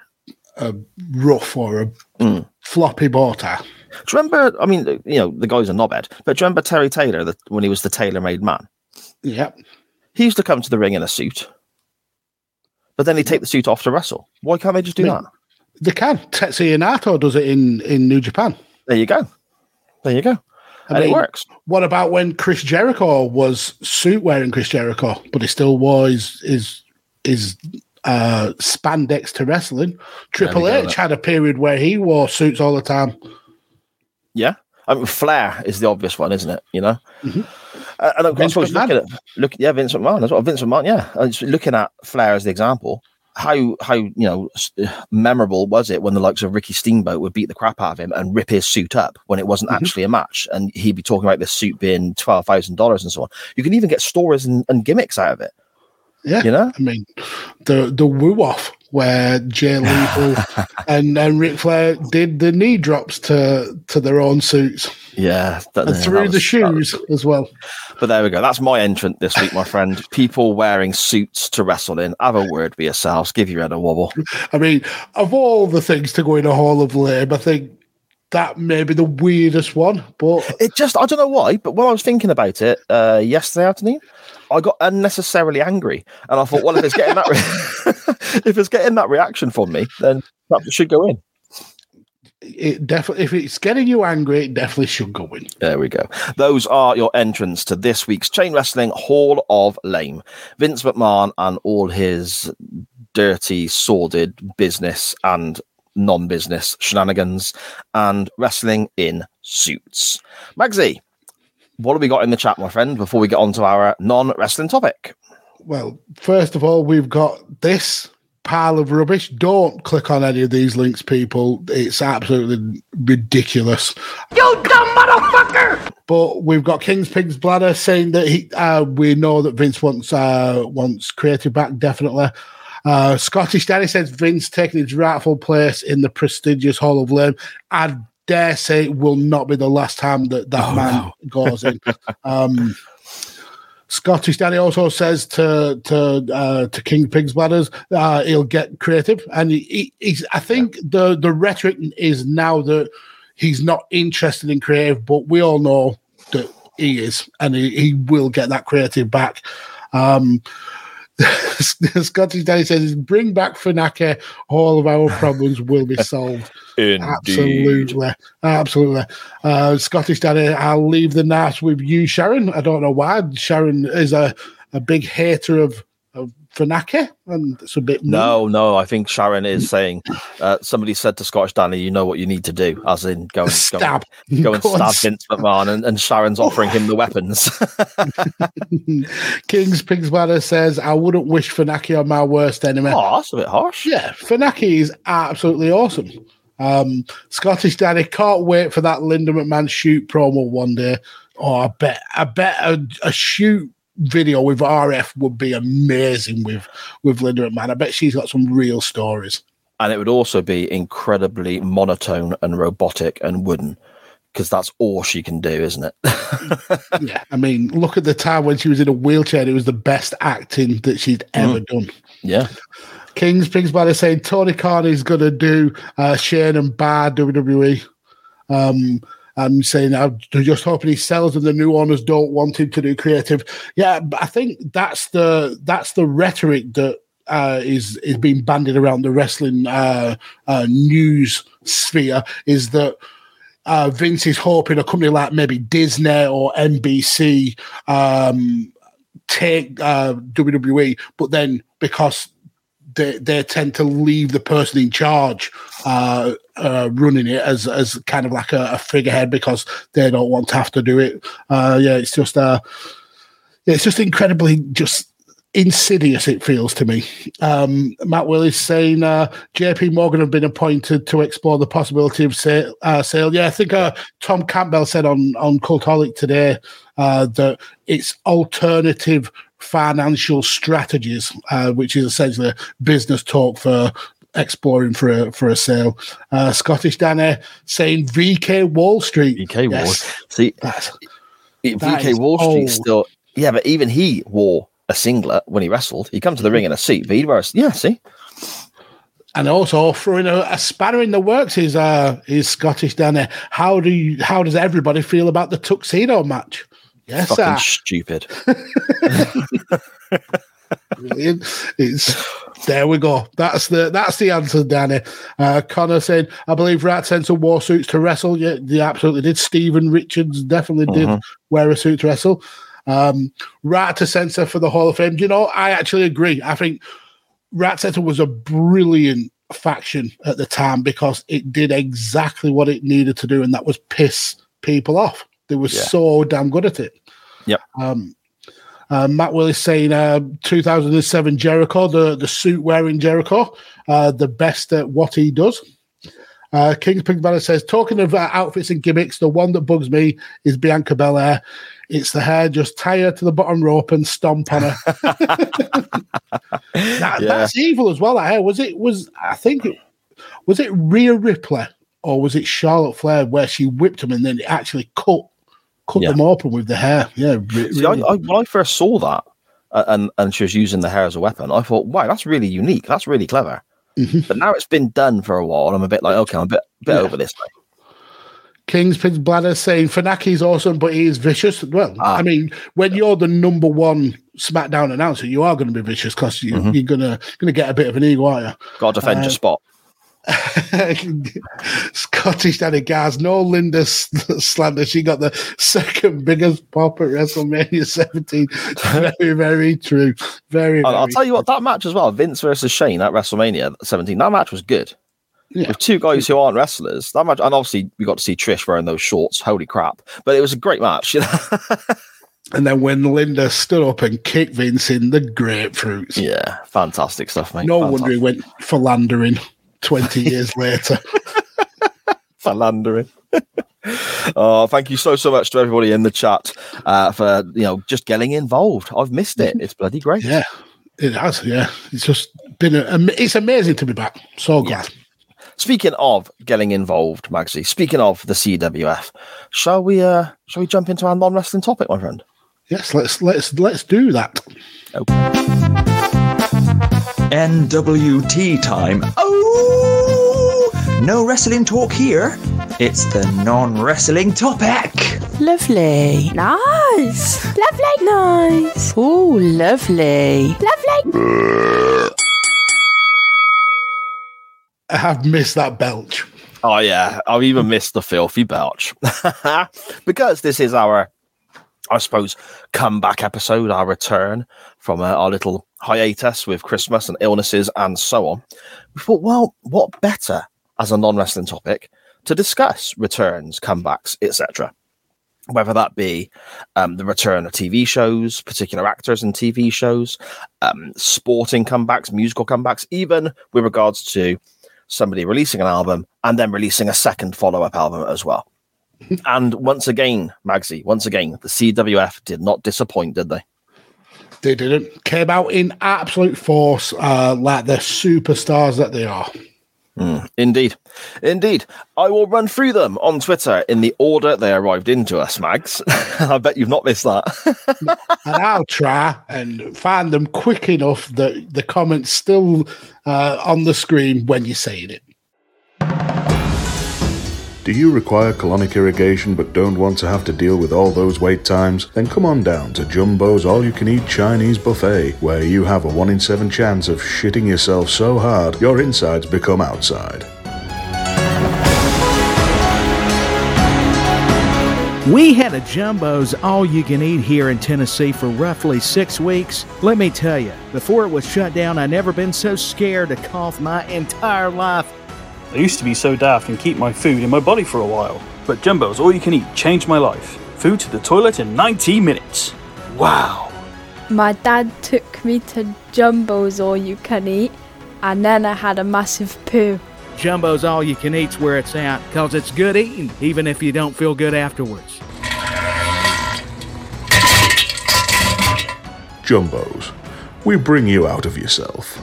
a rough or a Mm. floppy bow tie. Do you remember? I mean, you know, the guy's a knobhead, but do you remember Terry Taylor the, when he was the tailor-made man? Yep. He used to come to the ring in a suit, but then he'd take the suit off to wrestle. Why can't they just do Me- that? They can. Tetsuya Naito does it in, in New Japan. There you go. There you go. I and mean, it works. What about when Chris Jericho was suit wearing Chris Jericho, but he still wore his his, his uh, spandex to wrestling? Triple H had a period where he wore suits all the time. Yeah. I mean, Flair is the obvious one, isn't it? You know? Mhm. Uh, and I Vince suppose looking at, look, yeah, Vince McMahon as well. Vince McMahon, yeah. And looking at Flair as the example, how, how, you know, memorable was it when the likes of Ricky Steamboat would beat the crap out of him and rip his suit up when it wasn't Mhm. actually a match? And he'd be talking about this suit being $12,000 and so on. You can even get stories and, and gimmicks out of it, Yeah. you know? I mean, the the woo off where Jay Lethal and and Ric Flair did the knee drops to to their own suits Yeah. that- and through was- the that was- shoes as well. But there we go. That's my entrant this week, my friend. People wearing suits to wrestle in. Have a word for yourselves. Give your head a wobble. I mean, of all the things to go in a Hall of Fame, I think that may be the weirdest one. But It just, I don't know why, but when I was thinking about it uh, yesterday afternoon, I got unnecessarily angry. And I thought, well, if it's getting that, re- if it's getting that reaction from me, then that should go in. it definitely, if it's getting you angry, it definitely should go in. There we go. Those are your entrants to this week's Chain Wrestling Hall of Lame. Vince McMahon and all his dirty, sordid business and non business shenanigans and wrestling in suits. Magsy, what have we got in the chat, my friend, before we get on to our non wrestling topic? Well, first of all, we've got this pile of rubbish. Don't click on any of these links, people. It's absolutely ridiculous. You dumb motherfucker! But we've got King's Pig's Bladder saying that he, uh, we know that Vince wants uh, wants creative back definitely. Uh, Scottish Daddy says Vince taking his rightful place in the prestigious Hall of Fame. I dare say it will not be the last time that that Oh, man goes in. Um, Scottish Danny also says to to uh, to King Pigs Bladders, uh, he'll get creative, and he, he, he's. I think the the rhetoric is now that he's not interested in creative, but we all know that he is, and he, he will get that creative back. Um, Scottish Danny says, "Bring back Funaki, all of our problems will be solved." Absolutely, absolutely. Uh, Scottish Daddy, I'll leave the night with you, Sharon. I don't know why. Sharon is a, a big hater of, of Funaki, and it's a bit No, no, I think Sharon is saying uh, somebody said to Scottish Danny, you know what you need to do, as in go and Stab. go, go and Go stab Vince McMahon, and, and Sharon's offering him the weapons. King's Pigs Bladder says, I wouldn't wish Funaki on my worst enemy. oh, that's a bit harsh. Yeah, Funaki is absolutely awesome. Um, Scottish Daddy can't wait for that Linda McMahon shoot promo one day. Oh, I bet, I bet a, a shoot video with RF would be amazing with with Linda McMahon. I bet she's got some real stories. And it would also be incredibly monotone and robotic and wooden, because that's all she can do, isn't it? yeah, I mean, look at the time when she was in a wheelchair. It was the best acting that she'd ever done. yeah. Kings Pigs Bladder saying Tony Khan is going to do uh, Shane and Bar WWE. Um, I'm saying I'm just hoping he sells and the new owners don't want him to do creative. Yeah, I think that's the that's the rhetoric that uh, is is being bandied around the wrestling uh, uh, news sphere. Is that uh, Vince is hoping a company like maybe Disney or NBC um, take uh, WWE, but then because they, they tend to leave the person in charge uh, uh, running it as as kind of like a, a figurehead because they don't want to have to do it. Uh, yeah, it's just uh, yeah, it's just incredibly just insidious. It feels to me. Um, Matt Willis saying uh, J.P. Morgan have been appointed to explore the possibility of sale. Uh, sale. Yeah, I think uh, Tom Campbell said on on Cultaholic today uh, that it's alternative financial strategies, uh, which is essentially a business talk for exploring for a for a sale. Uh, Scottish Danny saying VK Wall Street. VK Wall. Yes, See, that's- it- that VK is Wall Street still. Yeah, but even he wore a singlet when he wrestled. He come to the ring in a suit, but he'd wear a, yeah, see? and also throwing a, a spanner in the works is uh is Scottish Danny. How do you how does everybody feel about the tuxedo match? Yes, Fucking sir. stupid. Brilliant. It's there we go. That's the that's the answer, Danny. Uh, Connor saying, I believe Rat sent some war suits to wrestle. Yeah, they absolutely did. Stephen Richards definitely did wear a suit to wrestle. Um, Right to censor for the Hall of Fame. Do you know, I actually agree. I think Rat Center was a brilliant faction at the time because it did exactly what it needed to do, and that was piss people off. They were Yeah. so damn good at it. Yep. Um, uh, Matt Willis saying uh, 2007 Jericho, the, the suit wearing Jericho, uh, the best at what he does. Uh, King's Pig Bladder says, talking of uh, outfits and gimmicks, the one that bugs me is Bianca Belair. It's the hair, just tie her to the bottom rope and stomp on her. That- Yeah. That's evil as well. That hair was it? Was I think it was it Rhea Ripley or was it Charlotte Flair where she whipped him and then it actually cut cut Yeah. them open with the hair? Yeah, re- See, I. I, when I first saw that, uh, and and she was using the hair as a weapon, I thought, wow, that's really unique. That's really clever. Mhm. But now it's been done for a while, and I'm a bit like, okay, I'm a bit bit Yeah. over this. King's Pig's Bladder saying Funaki's awesome, but he is vicious. Well, Ah. I mean, when you're the number one SmackDown announcer, you are going to be vicious because you, Mhm. you're gonna gonna get a bit of an ego, aren't you? Got to defend Uh, your spot. Scottish Daddy Gaz, no Linda slander. She got the second biggest pop at WrestleMania 17. very, very true. Very, I'll, I'll tell you what, that match as well, Vince versus Shane at WrestleMania 17, that match was good. Yeah. With two guys who aren't wrestlers, that match, and obviously we got to see Trish wearing those shorts. Holy crap! But it was a great match. You know? And then when Linda stood up and kicked Vince in the grapefruits, yeah, fantastic stuff, mate. no Fantastic. wonder he went philandering 20 years later. philandering. oh, thank you so so much to everybody in the chat uh, for you know just getting involved. I've missed it. It's bloody great. Yeah, it has. Yeah, it's just been a, it's amazing to be back. So glad. Speaking of getting involved, Magsy. Speaking of the CWF, shall we? uh Shall we jump into our non-wrestling topic, my friend? Yes, let's let's let's do that. NWT time. Oh! No wrestling talk here. It's the non wrestling topic. Lovely. Nice. Lovely. Nice. Oh, lovely. Lovely. I have missed that belch. Oh yeah, I've even missed the filthy belch because this is our, I suppose, comeback episode, our return from uh, our little hiatus with Christmas and illnesses and so on. We thought, well, what better as a non-wrestling topic to discuss returns, comebacks, etc. Whether that be um, the return of TV shows, particular actors in TV shows, um, sporting comebacks, musical comebacks, even with regards to somebody releasing an album and then releasing a second follow-up album as well. and once again, Magsy, once again, the CWF did not disappoint, did they? They didn't came out in absolute force, uh, like the superstars that they are. Indeed. Indeed. I will run through them on Twitter in the order they arrived into us, Mags. I bet you've not missed that. and I'll try and find them quick enough that the comments still uh, on the screen when you're saying it. Do you require colonic irrigation but don't want to have to deal with all those wait times? Then come on down to Jumbo's All You Can Eat Chinese Buffet, where you have a 1 in 7 chance of shitting yourself so hard your insides become outside. We had a Jumbo's all you can eat here in Tennessee for roughly six weeks. Let me tell you, before it was shut down, I never been so scared to cough my entire life. I used to be so daft and keep my food in my body for a while, but Jumbo's all you can eat changed my life. Food to the toilet in 90 minutes. wow. My dad took me to Jumbo's All You Can Eat, and then I had a massive poo. Jumbo's all you can eat's where it's at, cause it's good eating, even if you don't feel good afterwards. Jumbo's. We bring you out of yourself.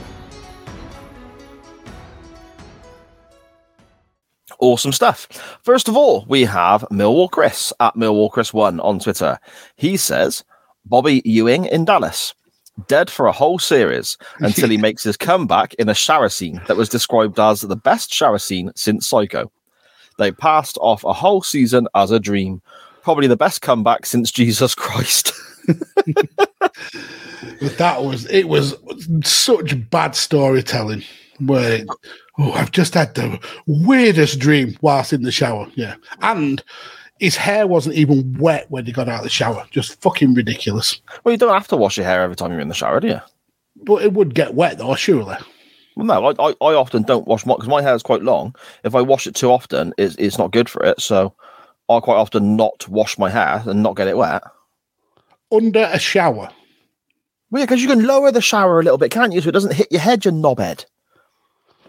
Awesome stuff. First of all, we have Millwall Chris at Millwall Chris1 on Twitter. He says, Bobby Ewing in Dallas. Dead for a whole series until he makes his comeback in a shower scene that was described as the best shower scene since Psycho. They passed off a whole season as a dream. Probably the best comeback since Jesus Christ. But that was it was such bad storytelling where oh I've just had the weirdest dream whilst in the shower. Yeah. And his hair wasn't even wet when he got out of the shower. Just fucking ridiculous. well, you don't have to wash your hair every time you're in the shower, do you? But it would get wet though, surely. Well, no, I, I, I often don't wash my because my hair is quite long. If I wash it too often, it's, it's not good for it. So I quite often not wash my hair and not get it wet. Under a shower. Well, yeah, because you can lower the shower a little bit, can't you? So it doesn't hit your head, you knobhead.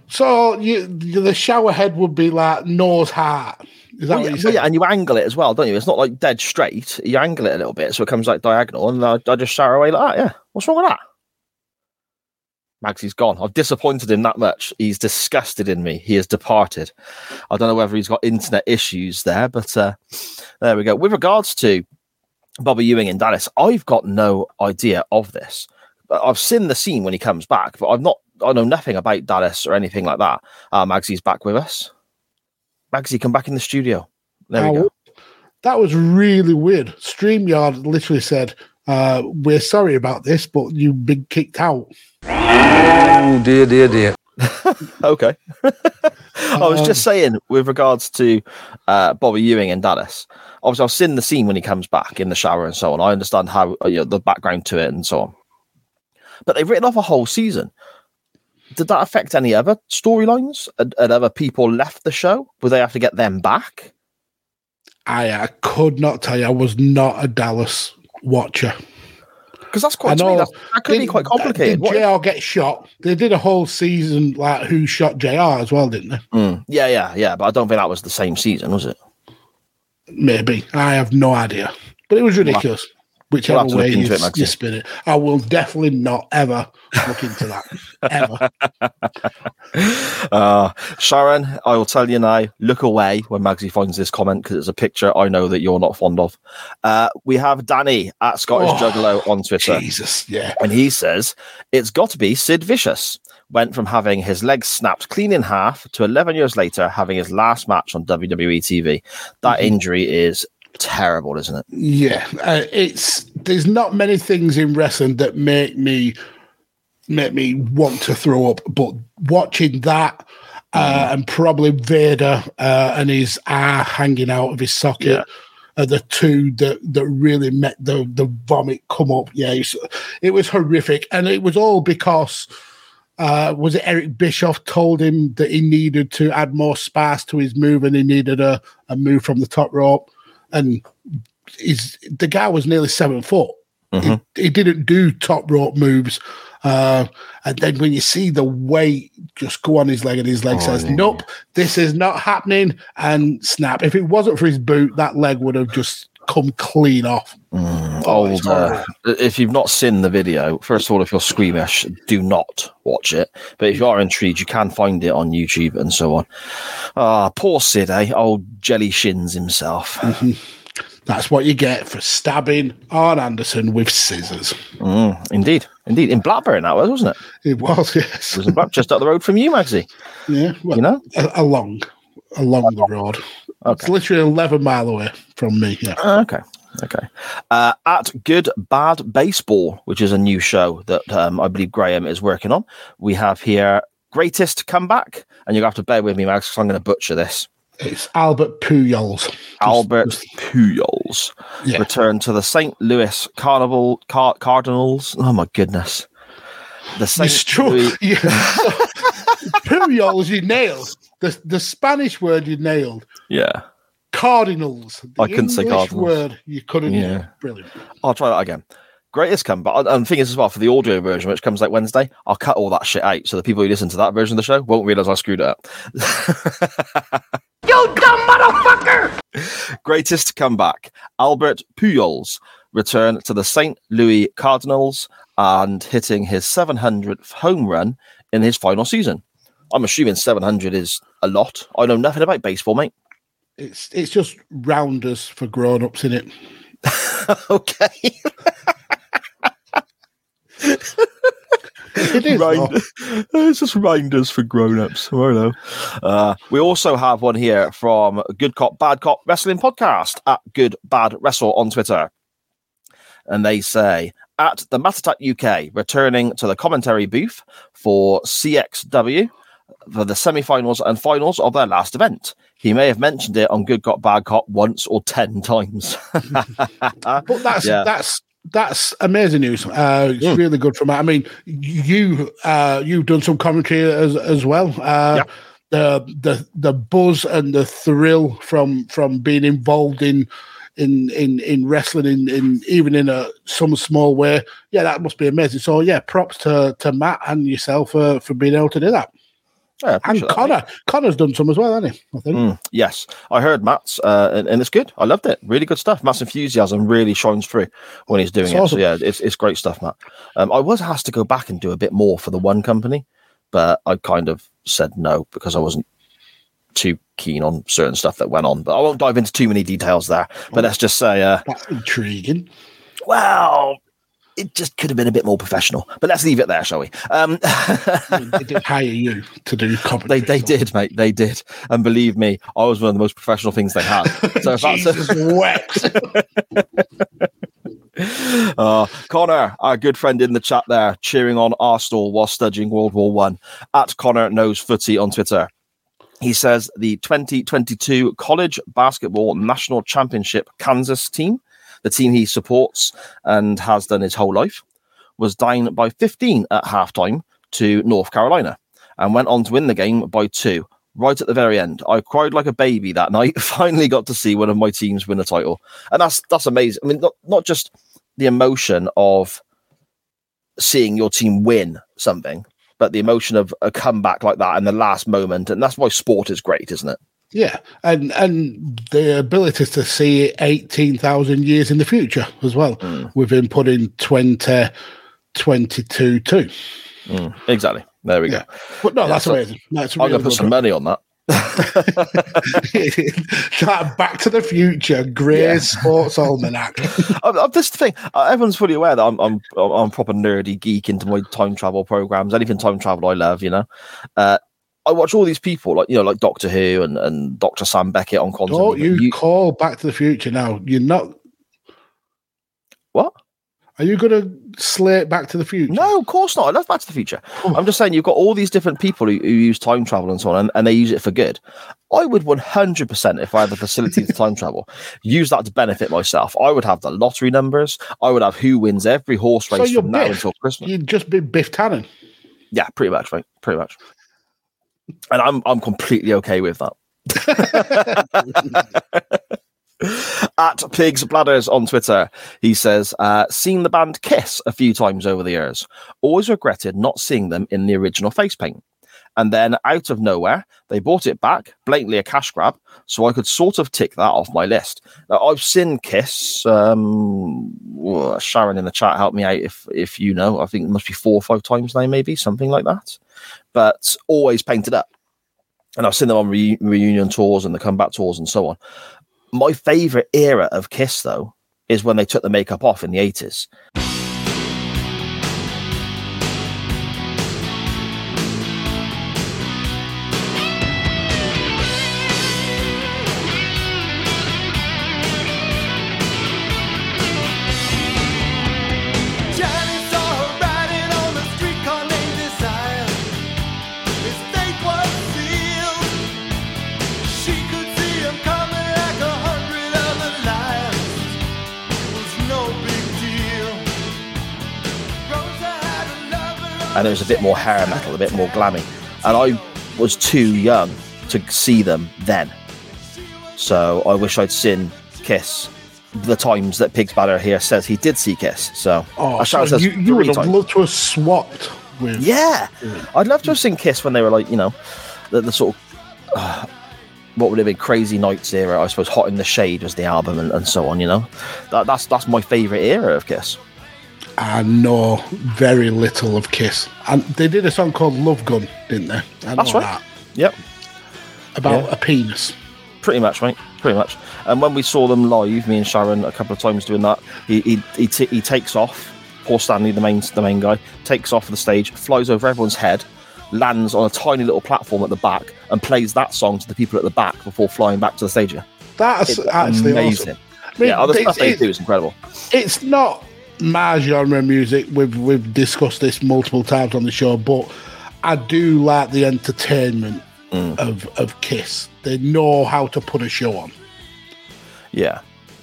So you, the shower head would be like nose height. Is that Well, what you well, yeah, and you angle it as well, don't you? It's not like dead straight. You angle it a little bit so it comes like diagonal, and I, I just shower away like that. Yeah, what's wrong with that? Magsy's gone. I've disappointed him that much. He's disgusted in me. He has departed. I don't know whether he's got internet issues there, but uh, there we go. With regards to Bobby Ewing in Dallas, I've got no idea of this. I've seen the scene when he comes back, but I've not. I know nothing about Dallas or anything like that. Uh, Magsy's back with us. Magsy, come back in the studio. There we go. That was really weird. StreamYard literally said, uh, We're sorry about this, but you've been kicked out. Oh dear, dear, dear. Okay. I was Um, just saying, with regards to uh, Bobby Ewing and Dallas, obviously I've seen the scene when he comes back in the shower and so on. I understand how uh, you know, the background to it and so on. But they've written off a whole season. Did that affect any other storylines? Had, had other people left the show? Would they have to get them back? I, I could not tell you. I was not a Dallas watcher. Because that's I quite to me, that's, that could be quite complicated. Did if- JR get shot? They did a whole season like who shot JR as well, didn't they? Mm, yeah, yeah, yeah. But I don't think that was the same season, was it? Maybe. I have no idea. But it was ridiculous. whichever way you, you spin it. I will definitely not ever look into that ever. Uh, Sharon, I will tell you now, look away when Magsy finds this comment because it's a picture I know that you're not fond of. Uh, we have Danny at Scottish Oh, Juggalo on Twitter. Jesus, yeah. And he says, it's got to be Sid Vicious. Went from having his legs snapped clean in half to 11 years later having his last match on WWE TV. That Mm-hmm. injury is terrible, isn't it? Yeah, uh, it's there's not many things in wrestling that make me make me want to throw up, but watching that uh, and probably Vader uh, and his eye hanging out of his socket. Yeah. Are the two that, that really met the, the vomit come up. Yeah, it was horrific. And it was all because uh, was it Eric Bischoff told him that he needed to add more spice to his move and he needed a, a move from the top rope. And he's, the guy was nearly seven foot. He, he didn't do top rope moves. Uh, and then when you see the weight just go on his leg and his leg says, Nope, this is not happening, and snap. If it wasn't for his boot, that leg would have just come clean off. Oh, Old, uh, if you've not seen the video, first of all, if you're squeamish, do not watch it. But if you are intrigued, you can find it on YouTube and so on. Ah, poor Sid, eh? Old jelly shins himself. That's what you get for stabbing Arn Anderson with scissors. Mm, indeed, indeed. In Blackburn, that was, wasn't it? It was, yes. It was in just up the road from you, Magsy. Yeah, well, You know? along, along the road. It's literally 11 mile away from me. Yeah. Ah, Okay. Okay. Uh, at Good Bad Baseball, which is a new show that um, I believe Graham is working on, we have here Greatest Comeback. And you're going to have to bear with me, Mags, 'cause I'm going to butcher this. It's Albert Pujols. Albert Pujols Yeah. returned to the St. Louis Carnival Car- Cardinals. Oh, my goodness. The St. struck. Louis- Yeah. Pujols, you nailed. The, the Spanish word you nailed. yeah. Cardinals. The I couldn't say English Cardinals. word you couldn't. Yeah. Yeah. Brilliant. I'll try that again. Greatest comeback. And the thing is, as well, for the audio version, which comes out Wednesday, I'll cut all that shit out so the people who listen to that version of the show won't realize I screwed it up. You dumb motherfucker! Greatest comeback. Albert Pujols return to the St. Louis Cardinals and hitting his 700th home run in his final season. I'm assuming 700 is a lot. I know nothing about baseball, mate. It's it's just rounders for grown ups in it. okay. It is. Though. it's just reminders for grown-ups. I don't know. Uh, we also have one here from Good Cop, Bad Cop Wrestling Podcast at Good Bad Wrestle on Twitter. And they say, at the Matatat UK, returning to the commentary booth for CXW for the semi-finals and finals of their last event. He may have mentioned it on Good Cop, Bad Cop once or ten times. But that's Yeah. that's that's amazing news. Uh, it's Mm. really good from. I mean, you uh, you've done some commentary as as well. Uh, The the the buzz and the thrill from from being involved in in in in wrestling in, in even in a some small way. Yeah, that must be amazing. So yeah, props to to Matt and yourself uh, for being able to do that. Yeah, And appreciate that. Connor, Connor's done some as well, hasn't he? I think. Mm, yes, I heard Matt's, uh, and, and it's good. I loved it. Really good stuff. Matt's enthusiasm really shines through when he's doing It's it. awesome. So yeah, it's it's great stuff, Matt. Um, I was asked to go back and do a bit more for the one company, but I kind of said no because I wasn't too keen on certain stuff that went on. But I won't dive into too many details there. But let's just say, uh, That's intriguing. well, it just could have been a bit more professional. But let's leave it there, shall we? Um, they did hire you to do They commentary. they did, mate. They did, and believe me, I was one of the most professional things they had. So if that's Jesus wept. uh, Connor, our good friend in the chat there, cheering on Arsenal while studying World War One. At Connor knows footy on Twitter. He says the 2022 College Basketball National Championship Kansas team, the team he supports and has done his whole life, was down by 15 at halftime to North Carolina and went on to win the game by two. Right at the very end, I cried like a baby that night. Finally, got to see one of my teams win a title, and that's that's amazing. I mean, not not just the emotion of seeing your team win something, but the emotion of a comeback like that in the last moment, and that's why sport is great, isn't it? Yeah, and and the ability to see it eighteen thousand years in the future as well, Hmm. with him putting twenty twenty two too. Mm, exactly. There we Yeah, go. but no, Yeah, that's so amazing. That's I'm going to put some money on that. that Back to the Future Grey Sports Almanac. I, I, this is the thing. Uh, everyone's fully aware that I'm I'm I'm a proper nerdy geek into my time travel programs. Anything time travel, I love. You know. Uh, I watch all these people like you know like Doctor Who and, and Doctor Sam Beckett on content. Don't you, call Back to the Future now? You're not. What? Are you going to slate Back to the Future? No, of course not. I love Back to the Future. I'm just saying you've got all these different people who, who use time travel and so on, and, and they use it for good. I would 100%, if I had the facility to time travel, use that to benefit myself. I would have the lottery numbers. I would have who wins every horse race you're from now until Christmas. You'd just be Biff Tannen. Yeah, pretty much, mate. Pretty much. And I'm I'm completely okay with that. At Pigs Bladders on Twitter, he says, uh, seen the band Kiss a few times over the years. Always regretted not seeing them in the original face paint. And then out of nowhere, they bought it back, blatantly a cash grab, so I could sort of tick that off my list. Now, I've seen Kiss. Um, Sharon in the chat, help me out if if you know. I think it must be four or five times now, maybe something like that. But always painted up. And I've seen them on re- reunion tours and the comeback tours and so on. My favorite era of Kiss, though, is when they took the makeup off in the 80s. And it was a bit more hair metal, a bit more glammy. And I was too young to see them then. So I wish I'd seen Kiss the times that Pigs Bladder here says he did see Kiss. So Oh, so you, you would have times. loved to have swapped with. Yeah, I'd love to have seen Kiss when they were like, you know, the, the sort of uh, what would have been Crazy Nights era. I suppose Hot in the Shade was the album, and, and so on. You know, that, that's that's my favorite era of Kiss. I know very little of Kiss. And they did a song called Love Gun, didn't they? I That's right. that. Yep. About Yeah. a penis. Pretty much, mate. Pretty much. And when we saw them live, me and Sharon, a couple of times doing that, he he he, t- he takes off. Paul Stanley, the main the main guy, takes off the stage, flies over everyone's head, lands on a tiny little platform at the back, and plays that song to the people at the back before flying back to the stage. That's It's actually amazing. awesome. I mean, yeah, other stuff they do is incredible. It's not my genre of music. We've we've discussed this multiple times on the show, but I do like the entertainment Mm. of of Kiss. They know how to put a show on. Yeah,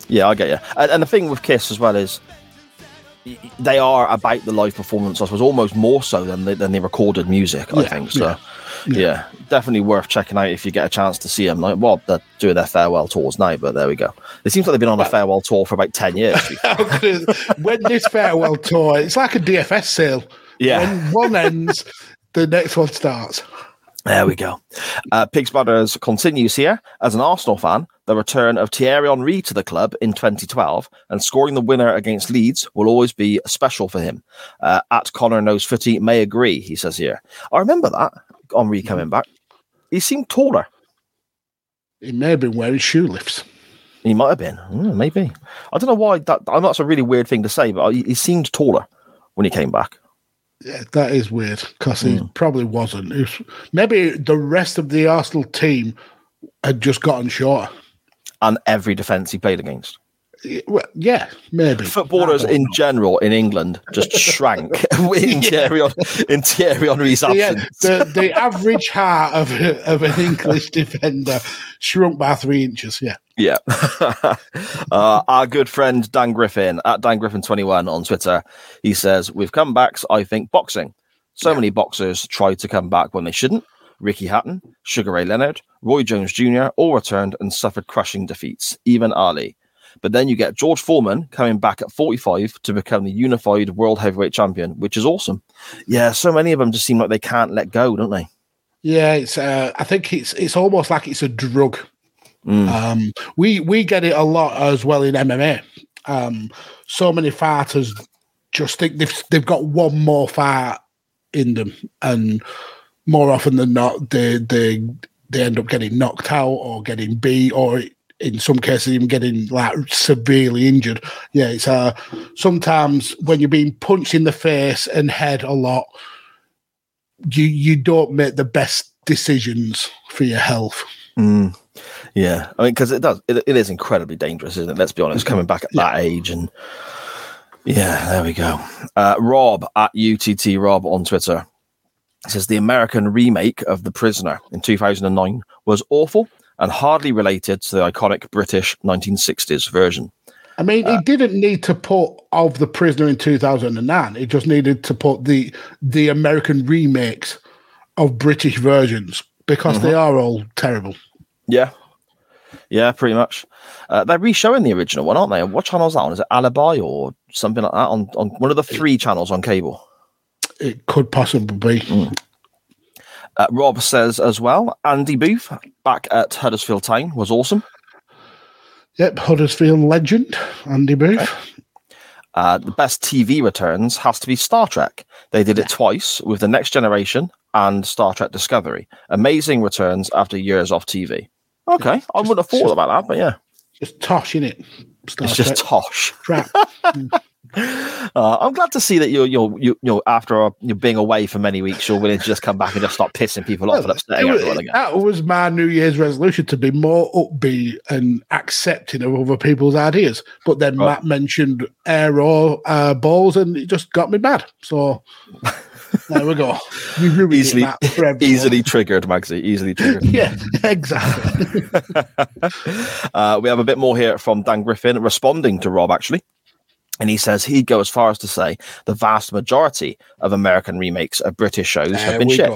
yeah, I get you. And, and the thing with Kiss as well is they are about the live performance. I suppose almost more so than the, than the recorded music. I think so. yeah, Yeah. definitely worth checking out if you get a chance to see them. Like, well, they're doing their farewell tours now, but there we go. It seems like they've been on a farewell tour for about ten years. to be fair. when this farewell tour, it's like a DFS sale. Yeah. When one ends, the next one starts. There we go. Uh, Pigs Brothers continues here. As an Arsenal fan, the return of Thierry Henry to the club in 2012 and scoring the winner against Leeds will always be special for him. Uh, at Connor Knows Footy may agree, he says here. I remember that, Henry coming back. He seemed taller. He may have been wearing shoe lifts. He might have been. Mm, maybe. I don't know why. That, I know that's a really weird thing to say, but he, seemed taller when he came back. Yeah, that is weird because he Hmm. probably wasn't. Was- maybe the rest of the Arsenal team had just gotten shorter. And every defence he played against. Well, yeah, maybe. Footballers I in know. general in England just shrank in Thierry, Hen- in Thierry Henry's Yeah, absence. the, the average heart of, a- of an English defender shrunk by three inches. Yeah. Yeah. uh, our good friend Dan Griffin at Dan Griffin21 on Twitter, he says, With comebacks, I think boxing. So many boxers tried to come back when they shouldn't. Ricky Hatton, Sugar Ray Leonard, Roy Jones Jr. all returned and suffered crushing defeats, even Ali. But then you get George Foreman coming back at 45 to become the unified world heavyweight champion, which is awesome. Yeah, so many of them just seem like they can't let go, don't they? Yeah, it's. Uh, I think it's. It's almost like it's a drug. Mm. Um, we we get it a lot as well in MMA. Um, so many fighters just think they've they've got one more fight in them, and more often than not, they they they end up getting knocked out or getting beat, or in some cases even getting like severely injured. Yeah, it's uh sometimes when you're being punched in the face and head a lot, you you don't make the best decisions for your health. Mm. Yeah, I mean, because it does, it, it is incredibly dangerous, isn't it? Let's be honest. Coming back at that age, and yeah, there we go. Uh, Rob at UTT Rob on Twitter says the American remake of The Prisoner in 2009 was awful and hardly related to the iconic British 1960s version. I mean, Uh, it didn't need to put of the prisoner in 2009. It just needed to put the the American remakes of British versions because they are all terrible. Yeah, yeah, pretty much. Uh, they're re-showing the original one, aren't they? What channel is that on? Is it Alibi or something like that on, on one of the three channels on cable? It could possibly be. Uh, Rob says as well, Andy Booth back at Huddersfield Town was awesome. Yep, Huddersfield legend Andy Booth. Uh, the best TV returns has to be Star Trek. They did it twice with The Next Generation and Star Trek Discovery. Amazing returns after years off TV. Okay, I wouldn't have thought about that, but yeah, Just tosh in it. it's just tosh. crap. Uh, I'm glad to see that you're you're you, you're after uh, you're being away for many weeks, you're willing to just come back and just start pissing people off and upsetting was- everyone again. that was my New Year's resolution to be more upbeat and accepting of other people's ideas. But then Right. Matt mentioned aero uh, balls, and it just got me mad. So there we go. Easily, it, Matt, for everyone. easily triggered, Magsy. Easily triggered. Yeah, exactly. Uh, we have a bit more here from Dan Griffin responding to Rob, actually. And he says he'd go as far as to say the vast majority of American remakes of British shows have been shit.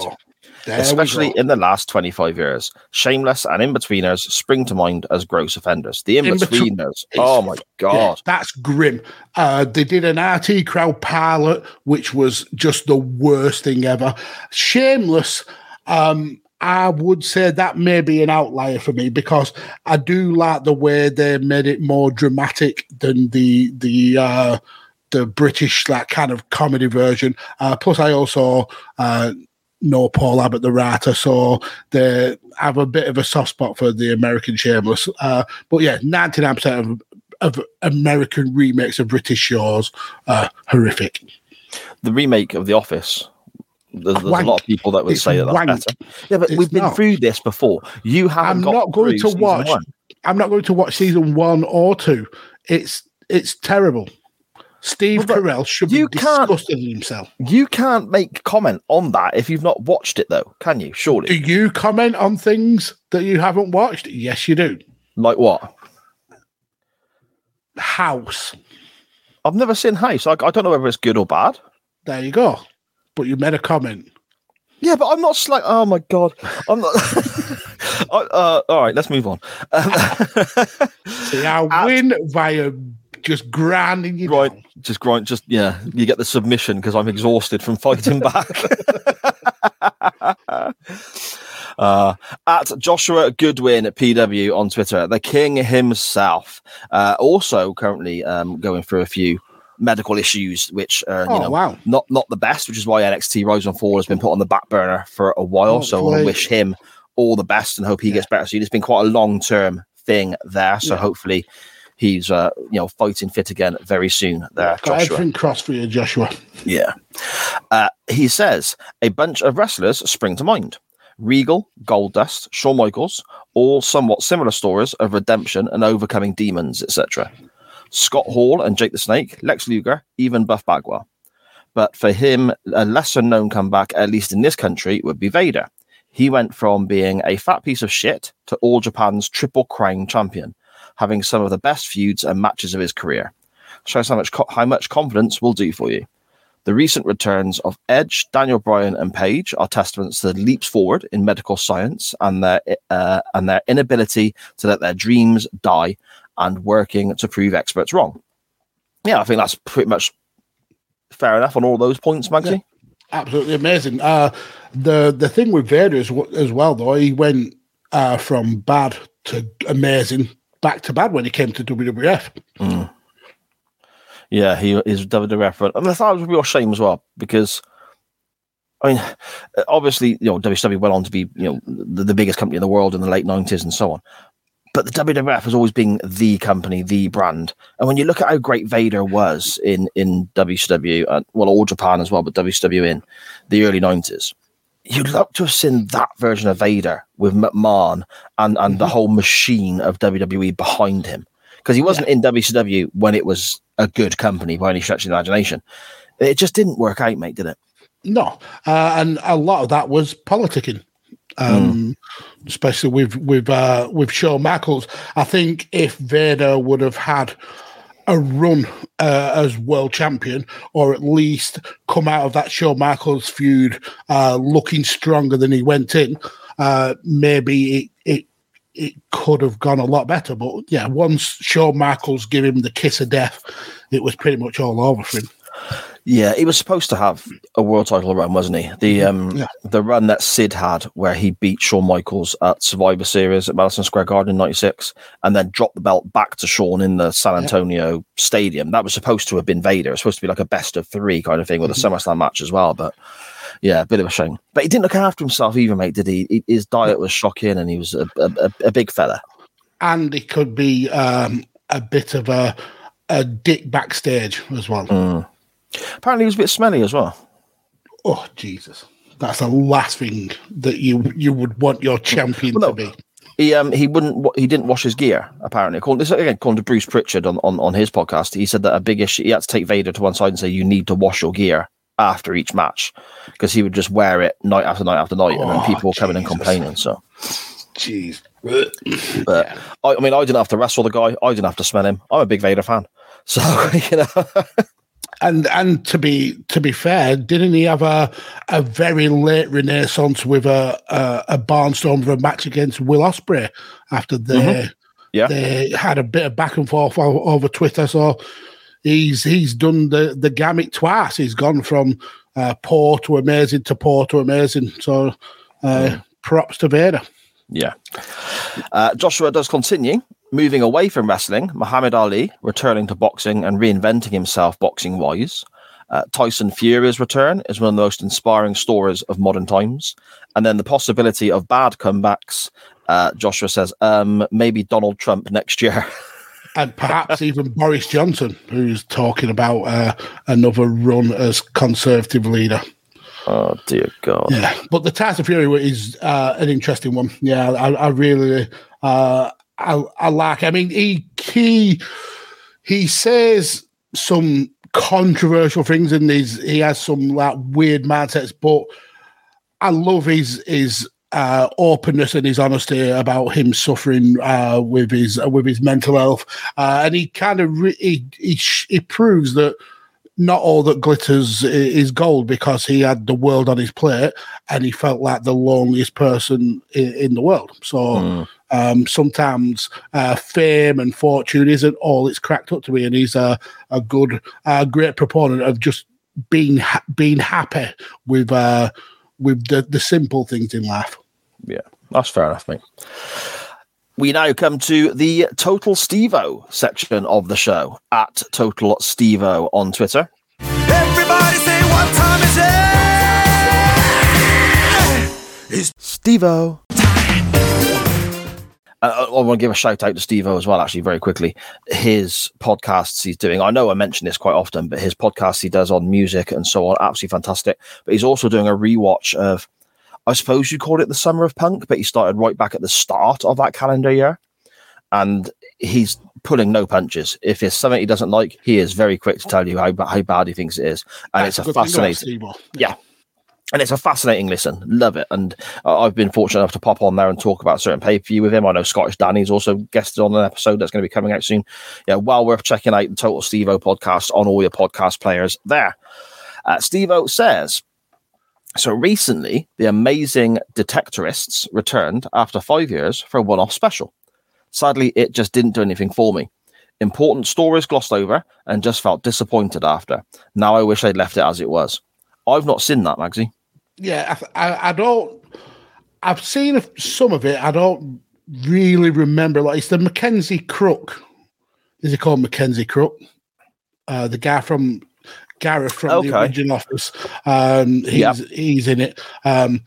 There especially in the last 25 years. Shameless and In-Betweeners spring to mind as gross offenders. The In-Between- In-Betweeners, oh my God. Yeah, that's grim. Uh, they did an IT Crowd pilot, which was just the worst thing ever. Shameless. Um, I would say that may be an outlier for me because I do like the way they made it more dramatic than the the uh, the British like kind of comedy version. Uh, plus, I also uh, know Paul Abbott, the writer, so they have a bit of a soft spot for the American Shameless. Uh, but yeah, ninety nine percent of of American remakes of British shows are horrific. The remake of The Office. There's, there's a lot of people that would It's say that that's wank. better. Yeah, but It's we've been not. through this before. You haven't I'm not going to watch. one. I'm not going to watch season one or two. It's it's terrible. Steve Well, Carell should you be disgusted himself. You can't make comment on that if you've not watched it, though, can you? Surely. Do you comment on things that you haven't watched? Yes, you do. Like what? House. I've never seen House. I, I don't know whether it's good or bad. There you go. But you made a comment. Yeah, but I'm not like, oh my god, I'm not. I- uh, all right, let's move on. Um, See, I win via just grinding you right, down. just grind, just yeah, you get the submission because I'm exhausted from fighting back. uh, at Joshua Goodwin at PW on Twitter, the king himself, uh, also currently um, going through a few medical issues, which are you Oh, know wow. not not the best, which is why NXT Rise and Fall has been put on the back burner for a while. so I want to Hopefully- wish him all the best and hope he gets better soon. It's been quite a long term thing there, so Yeah. hopefully he's uh, you know fighting fit again very soon. There, Got everything crossed for you, Joshua. Yeah. Uh, he says a bunch of wrestlers spring to mind. Regal, Goldust, Shawn Michaels, all somewhat similar stories of redemption and overcoming demons, etc. Scott Hall and Jake the Snake, Lex Luger, even Buff Bagwell. But for him, a lesser known comeback, at least in this country, would be Vader. He went from being a fat piece of shit to All Japan's triple crown champion, having some of the best feuds and matches of his career. Shows how much co- how much confidence will do for you. The recent returns of Edge, Daniel Bryan, and Paige are testaments to the leaps forward in medical science and their uh, and their inability to let their dreams die and working to prove experts wrong. Yeah, I think that's pretty much fair enough on all those points, Magsy. absolutely amazing. Uh, the the thing with Vader is, as well, though, he went uh, from bad to amazing back to bad when he came to WWF. Yeah, he is WWF, and I thought it was a real shame as well because, I mean, obviously, you know, WCW went on to be you know the, the biggest company in the world in the late nineties and so on. But the WWF has always been the company, the brand. And when you look at how great Vader was in in WCW, and well, all Japan as well, but WCW in the early nineties, you'd love to have seen that version of Vader with McMahon and and the whole machine of WWE behind him because he wasn't in WCW when it was a good company by any stretch of the imagination. It just didn't work out, mate, did it? No, uh, and a lot of that was politicking, um, especially with with uh, with Shawn Michaels. I think if Vader would have had a run uh, as world champion, or at least come out of that Shawn Michaels feud uh, looking stronger than he went in, uh, maybe it, it it could have gone a lot better. But yeah, once Shawn Michaels gave him the kiss of death, it was pretty much all over for him. Yeah, he was supposed to have a world title run, wasn't he? The um Yeah. the run that Sid had where he beat Shawn Michaels at Survivor Series at Madison Square Garden in '96, and then dropped the belt back to Shawn in the San Antonio Stadium. That was supposed to have been Vader. It was supposed to be like a best of three kind of thing with a SummerSlam match as well. But yeah, a bit of a shame. But he didn't look after himself either, mate. Did he? His diet was shocking, and he was a, a, a- a big fella. And it could be um, a bit of a a dick backstage as well. Mm. Apparently, he was a bit smelly as well. Oh Jesus, that's the last thing that you you would want your champion to be. He um he wouldn't he didn't wash his gear apparently. According this again according to Bruce Prichard on, on on his podcast, he said that a big issue he had to take Vader to one side and say you need to wash your gear after each match because he would just wear it night after night after night, and then Oh, people were coming and complaining. So, Jeez. but I, I mean, I didn't have to wrestle the guy. I didn't have to smell him. I'm a big Vader fan, so you know. And and to be to be fair, didn't he have a a very late renaissance with a a, a barnstorm of a match against Will Ospreay after they Mhm. Yeah. they had a bit of back and forth over Twitter. So he's he's done the the gamut twice. He's gone from uh, poor to amazing to poor to amazing. So uh, props to Vader. Yeah. Uh, Joshua does continue moving away from wrestling. Muhammad Ali returning to boxing and reinventing himself boxing wise. Uh, Tyson Fury's return is one of the most inspiring stories of modern times. And then the possibility of bad comebacks. Uh, Joshua says, um, maybe Donald Trump next year. and perhaps even Boris Johnson, who's talking about uh, another run as Conservative leader. Oh dear God! Yeah, but the Tyson Fury is uh, an interesting one. Yeah, I, I really, uh, I, like. I mean, he he he says some controversial things, and he's he has some like weird mindsets. But I love his his uh, openness and his honesty about him suffering uh, with his uh, with his mental health, uh, and he kind of re- he he, sh- he proves that not all that glitters is gold because he had the world on his plate and he felt like the loneliest person in, in the world. So um, sometimes uh, fame and fortune isn't all it's cracked up to be, and he's a a good, uh, great proponent of just being ha- being happy with uh, with the, the simple things in life. Yeah, that's fair enough, mate. We now come to the Total Stevo section of the show at Total Stevo on Twitter. Everybody say what time is it? It's Stevo. Uh, I want to give a shout out to Stevo as well, actually, very quickly. His podcasts he's doing, I know I mention this quite often, but his podcasts he does on music and so on, absolutely fantastic. But he's also doing a rewatch of, I suppose you'd call it the Summer of Punk, but he started right back at the start of that calendar year. And he's pulling no punches. If it's something he doesn't like, he is very quick to tell you how, how bad he thinks it is. And That's it's a about fascinating. Yeah. And it's a fascinating listen. Love it. And uh, I've been fortunate enough to pop on there and talk about certain pay per view with him. I know Scottish Danny's also guested on an episode that's going to be coming out soon. Yeah, well worth checking out the Total Stevo podcast on all your podcast players there. Uh, Stevo says, so recently, the amazing Detectorists returned after five years for a one off special. Sadly, it just didn't do anything for me. Important stories glossed over and just felt disappointed after. Now I wish they'd left it as it was. I've not seen that, Magsy. Yeah, I, I, I don't. I've seen some of it. I don't really remember. Like it's the Mackenzie Crook. Is he called Mackenzie Crook? Uh, the guy from Gareth from Okay. the original Office. Um, he's Yep. he's in it. Um,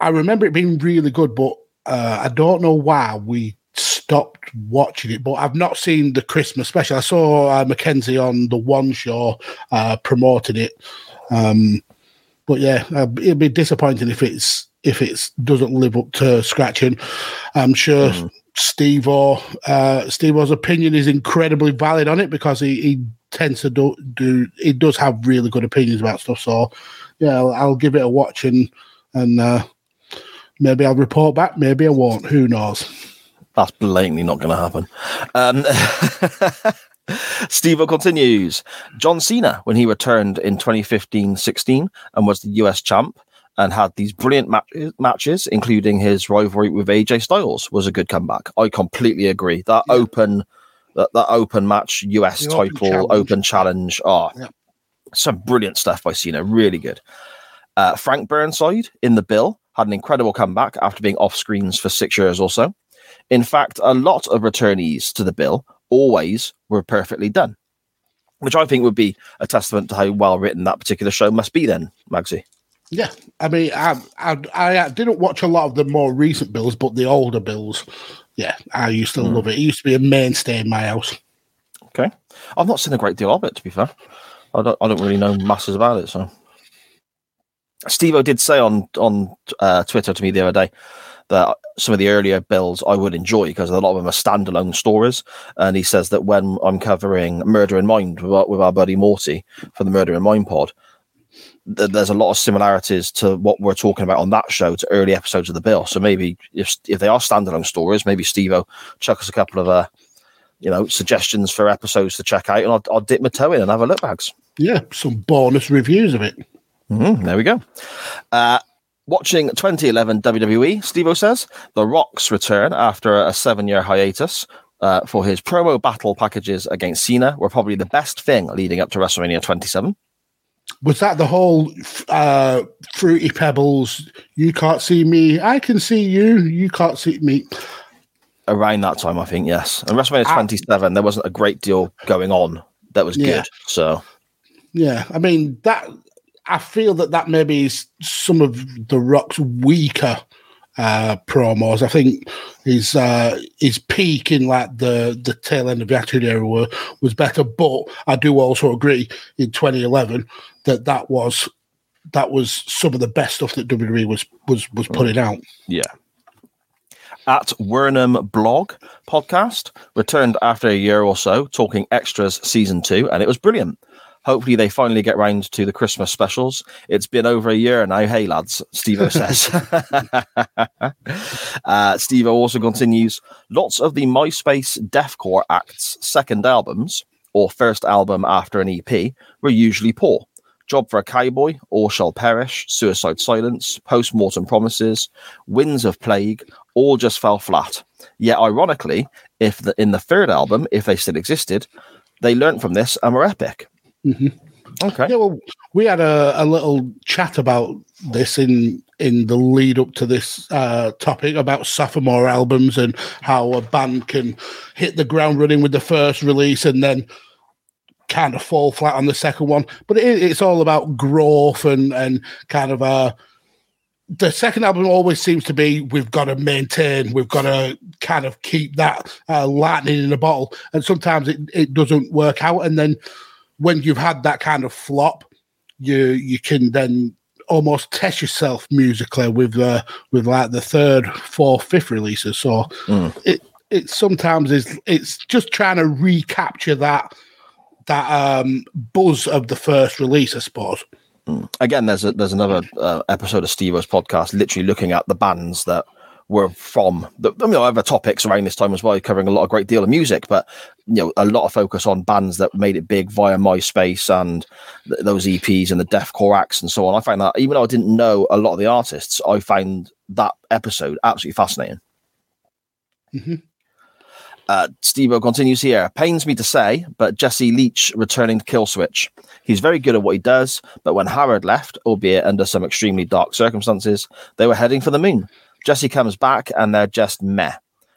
I remember it being really good, but uh, I don't know why we stopped watching it. But I've not seen the Christmas special. I saw uh, Mackenzie on the One Show uh, promoting it. Um, but yeah, uh, it'd be disappointing if it's if it doesn't live up to scratching. I'm sure Steve or uh, Stevo's opinion is incredibly valid on it because he, he tends to do, do he does have really good opinions about stuff. So yeah, I'll, I'll give it a watch and and uh, maybe I'll report back. Maybe I won't. Who knows? That's blatantly not going to happen. Um, Steve continues. John Cena, when he returned in 2015 16 and was the US champ and had these brilliant match- matches, including his rivalry with AJ Styles, was a good comeback. I completely agree. That open. That, that open match, US The open title, challenge. open challenge. Oh, Yeah. some brilliant stuff by Cena. Really good. Uh, Frank Burnside in the bill had an incredible comeback after being off screens for six years or so. In fact, a lot of returnees to the bill always were perfectly done, which I think would be a testament to how well written that particular show must be. Then, Magsy. Yeah, I mean, I, I I didn't watch a lot of the more recent bills, but the older bills, yeah, I used to love it. It used to be a mainstay in my house. Okay, I've not seen a great deal of it. To be fair, I don't. I don't really know masses about it. So, Stevo did say on on uh, Twitter to me the other day that some of the earlier bills I would enjoy because a lot of them are standalone stories. And he says that when I'm covering Murder in Mind with our, with our buddy Morty for the Murder in Mind pod, th- there's a lot of similarities to what we're talking about on that show to early episodes of the bill. So maybe if if they are standalone stories, maybe Steve chuck us a couple of uh, you know suggestions for episodes to check out, and I'll, I'll dip my toe in and have a look, bags. Yeah, some bonus reviews of it. Mhm, there we go. Uh, watching 2011 WWE, Steve says The Rock's return after a seven year hiatus uh, for his promo battle packages against Cena were probably the best thing leading up to WrestleMania 27. Was that the whole uh, fruity pebbles? You can't see me. I can see you. You can't see me. Around that time, I think, yes. And WrestleMania Ah. 27, there wasn't a great deal going on that was Yeah. good. So, Yeah, I mean that. I feel that that maybe is some of the Rock's weaker uh, promos. I think his uh, his peak in like the the tail end of the Attitude Era were, was better, but I do also agree in 2011 that that was that was some of the best stuff that WWE was was was putting out. Yeah. At Wernham Blog podcast returned after a year or so, talking extras season two, and it was brilliant. Hopefully, they finally get round to the Christmas specials. It's been over a year now. Hey, lads, Steve says. uh, Steve also continues lots of the MySpace deathcore acts' second albums or first album after an EP were usually poor. Job for a Cowboy, All Shall Perish, Suicide Silence, Postmortem Promises, Winds of Plague, all just fell flat. Yet, ironically, if the, in the third album, if they still existed, they learned from this and were epic. Okay. Yeah, well, we had a, a little chat about this in in the lead up to this uh, topic about sophomore albums and how a band can hit the ground running with the first release and then kind of fall flat on the second one. But it, it's all about growth and and kind of uh the second album always seems to be we've got to maintain, we've got to kind of keep that uh, lightning in a bottle, and sometimes it, it doesn't work out, and then when you've had that kind of flop, you you can then almost test yourself musically with uh, with like the third, fourth, fifth releases. So it it sometimes is it's just trying to recapture that that um buzz of the first release, I suppose. Again, there's a, there's another uh, episode of Stevo's podcast, literally looking at the bands that were from the I mean, other topics around this time as well, covering a lot of great deal of music, but you know, a lot of focus on bands that made it big via MySpace and th- those EPs and the deathcore acts and so on. I find that even though I didn't know a lot of the artists, I find that episode absolutely fascinating. Mhm. Uh, continues here. Pains me to say, but Jesse Leach returning to Killswitch. He's very good at what he does, but when Howard left, albeit under some extremely dark circumstances, they were heading for the moon. Jesse comes back and they're just meh.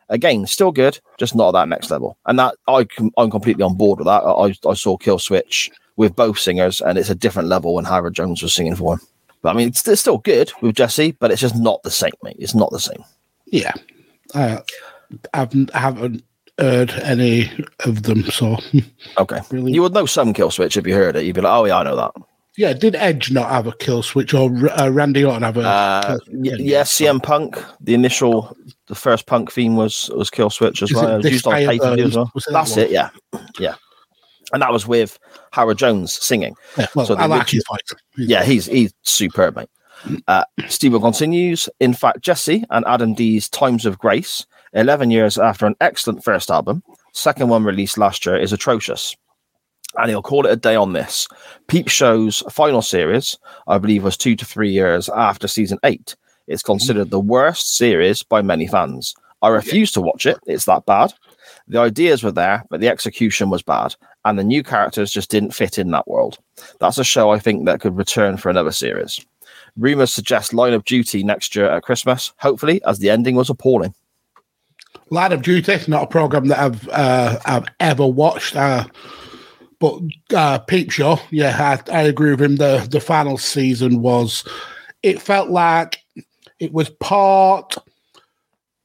Again, still good, just not at that next level. And that I I'm completely on board with that. I, I saw Killswitch with both singers, and it's a different level when Howard Jones was singing for him. But I mean, it's, it's still good with Jesse, but it's just not the same, mate. It's not the same. Yeah. Uh, I haven't heard any of them, so Okay. You would know some Killswitch if you heard it. You'd be like, oh, yeah, I know that. yeah. Did Edge not have a kill switch, or uh, Randy Orton have a? Uh, kill y- yeah, CM Punk. The initial, the first Punk theme was was Kill Switch as Is well. it It was used on Fire pay per as well. That's it. Yeah, yeah. And that was with Howard Jones singing. Yeah, well, So I like his fight. He's- Yeah, he's he's superb, mate. Uh, Steve continues. In fact, Jesse and Adam D's Times of Grace, 11 years after an excellent first album, second one released last year, is atrocious. And he'll call it a day on this. Peep Show's final series, I believe, was two to three years after season eight. It's considered the worst series by many fans. I refuse to watch it. It's that bad. The ideas were there, but the execution was bad, and the new characters just didn't fit in that world. That's a show I think that could return for another series. Rumors suggest Line of Duty next year at Christmas, hopefully, as the ending was appalling. Line of Duty, not a program that I've uh, I've ever watched. Uh, but uh, Peep Show, yeah, I, I agree with him. The the final season was, it felt like it was part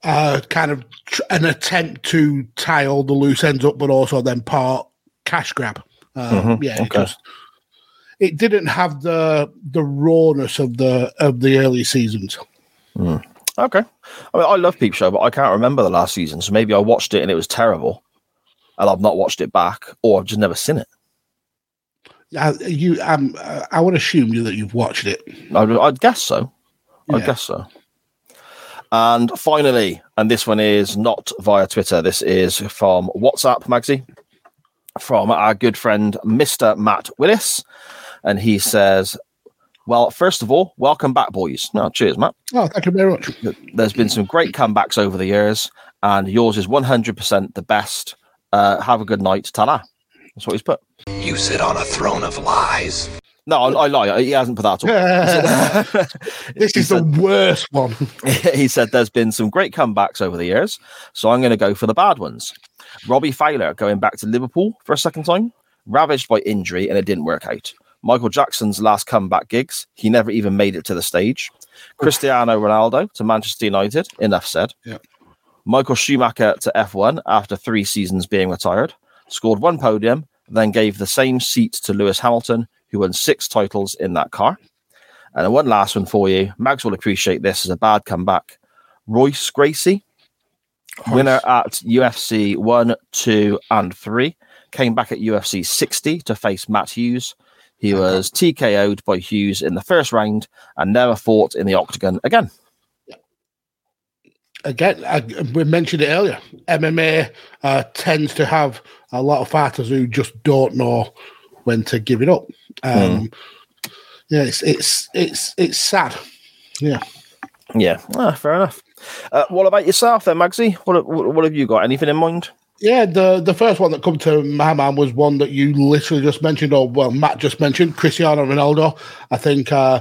uh, kind of tr- an attempt to tie all the loose ends up, but also then part cash grab. Uh, Mhm, Yeah, it okay. just it didn't have the the rawness of the of the early seasons. Okay. I mean, I love Peep Show, but I can't remember the last season, so maybe I watched it and it was terrible, and I've not watched it back, or I've just never seen it. I, you, um, uh, I would assume you that you've watched it. I'd, I'd guess so. I Yeah. guess so. And finally, and this one is not via Twitter. This is from WhatsApp, Magsy, from our good friend Mr. Matt Willis, and he says, "Well, first of all, welcome back, boys. No, cheers, Matt. Oh, thank you very much. There's been some great comebacks over the years, and yours is 100% the best. Uh, have a good night, Tala." That's what he's put. You sit on a throne of lies. No, I, I lie. He hasn't put that at all. this is the worst one. he said there's been some great comebacks over the years, so I'm going to go for the bad ones. Robbie Fowler going back to Liverpool for a second time, ravaged by injury, and it didn't work out. Michael Jackson's last comeback gigs, he never even made it to the stage. Cristiano Ronaldo to Manchester United, enough said. Yeah. Michael Schumacher to F1 after three seasons being retired, scored one podium, then gave the same seat to Lewis Hamilton, who won six titles in that car. And one last one for you. Mags will appreciate this as a bad comeback. Royce Gracie, winner at UFC 1, 2, and 3, came back at UFC 60 to face Matt Hughes. He was TKO'd by Hughes in the first round and never fought in the octagon again. Again, I, we mentioned it earlier. MMA uh, tends to have a lot of fighters who just don't know when to give it up. Um, Yeah, it's it's it's it's sad. Yeah. Yeah, ah, fair enough. Uh, what about yourself then, Magsy? What, what, what have you got? Anything in mind? Yeah, the the first one that come to my mind was one that you literally just mentioned, or well, Matt just mentioned, Cristiano Ronaldo. I think uh,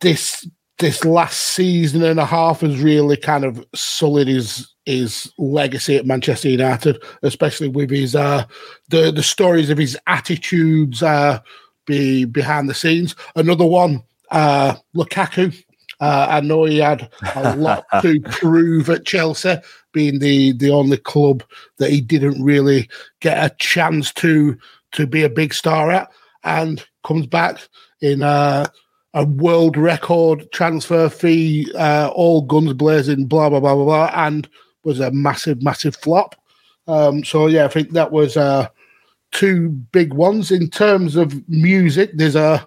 this this last season and a half has really kind of sullied his his legacy at Manchester United, especially with his uh, the the stories of his attitudes uh, be behind the scenes. Another one, uh, Lukaku. Uh, I know he had a lot to prove at Chelsea, being the the only club that he didn't really get a chance to to be a big star at, and comes back in uh, a world record transfer fee, uh, all guns blazing, blah blah blah blah blah, and was a massive massive flop. Um, so yeah, I think that was uh, two big ones in terms of music. There's a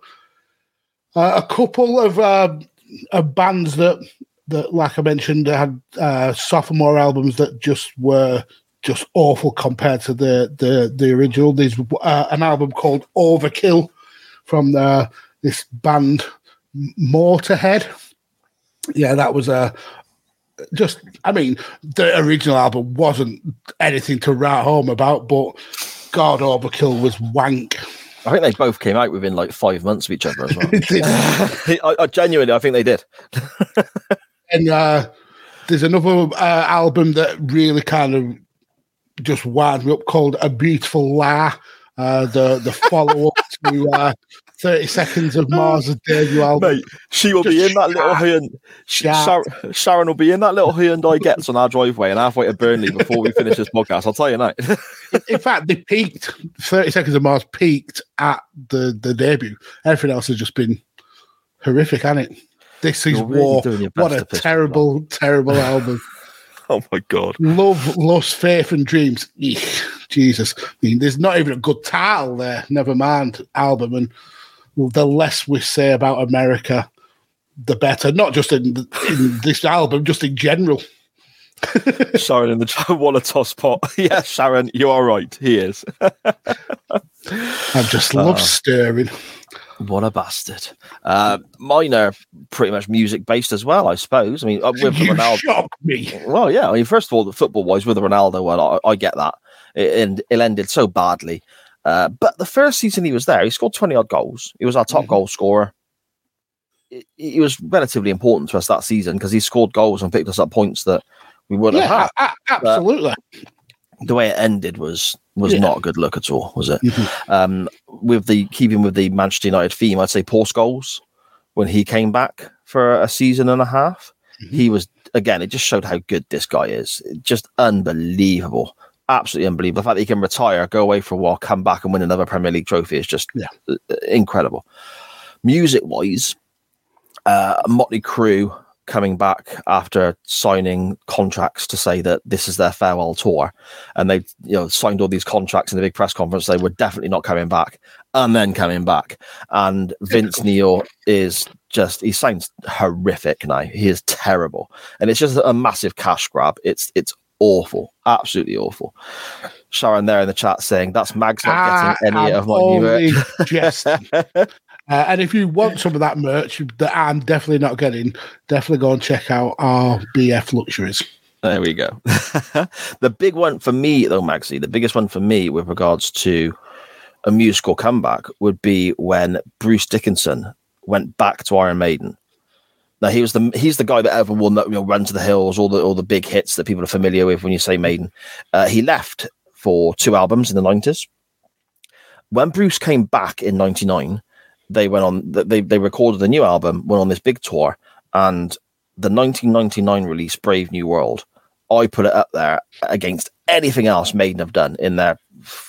a couple of uh, of bands that that, like I mentioned, had uh, sophomore albums that just were just awful compared to the the the original. There's uh, an album called Overkill from the, this band Motorhead. Yeah, that was a just, I mean, the original album wasn't anything to write home about, but God, Overkill was wank. I think they both came out within like five months of each other as well. I, I genuinely, I think they did. And uh, there's another uh, album that really kind of just wound me up called A Beautiful Lie. Uh, the the follow up to uh, 30 Seconds of Mars' debut album. Mate, she will be in that little shat. Hyun- Sharon, Sharon will be in that little Hyundai gets on our driveway and halfway to Burnley before we finish this podcast. I'll tell you now. In fact, they peaked. 30 Seconds of Mars peaked at the, the debut. Everything else has just been horrific, hasn't it? This is really war. what a to piss people terrible, terrible album. oh my god. Love, lust, faith, and dreams. Eek, Jesus, I mean, there's not even a good title there. Never mind album. And the less we say about America, the better. Not just in, in this album, just in general. Sharon in the chat, what a toss pot. yes, Sharon, you are right. He is. I just love Uh, stirring. What a bastard. Uh, mine are pretty much music based as well, I suppose. I mean, uh, with You Ronaldo. shock me. Well, yeah. I mean, first of all, the football wise, with the Ronaldo one, I, I get that. It, and it ended so badly. Uh, but the first season he was there, he scored 20 odd goals. He was our top goal scorer. He, was relatively important to us that season because he scored goals and picked us up points that we wouldn't Yeah, have had. a- absolutely. the way it ended was was Yeah. not a good look at all, was it? Mhm. Um, with the keeping with the Manchester United theme, I'd say Paul Scholes when he came back for a season and a half, Mm-hmm. he was again. It just showed how good this guy is. Just unbelievable, absolutely unbelievable. The fact that he can retire, go away for a while, come back and win another Premier League trophy is just Yeah. uh, incredible. Music wise, uh, Motley Crue coming back after signing contracts to say that this is their farewell tour, and they you know signed all these contracts in the big press conference. They were definitely not coming back, and then coming back. And Vince Neil is just he sounds horrific now. He is terrible, and it's just a massive cash grab. It's it's awful, absolutely awful. Sharon there in the chat saying that's Mag's not I getting any of my new merch. Uh, and if you want some of that merch that I'm definitely not getting, definitely go and check out our BF Luxuries. There we go. the big one for me, though, Magsy, the biggest one for me with regards to a musical comeback would be when Bruce Dickinson went back to Iron Maiden. Now he was the he's the guy that ever won that you know Run to the Hills, all the all the big hits that people are familiar with when you say Maiden. Uh, he left for two albums in the nineties. When Bruce came back in '99, they went on they they recorded a new album, went on this big tour, and the 1999 release Brave New World, I put it up there against anything else Maiden have done in their,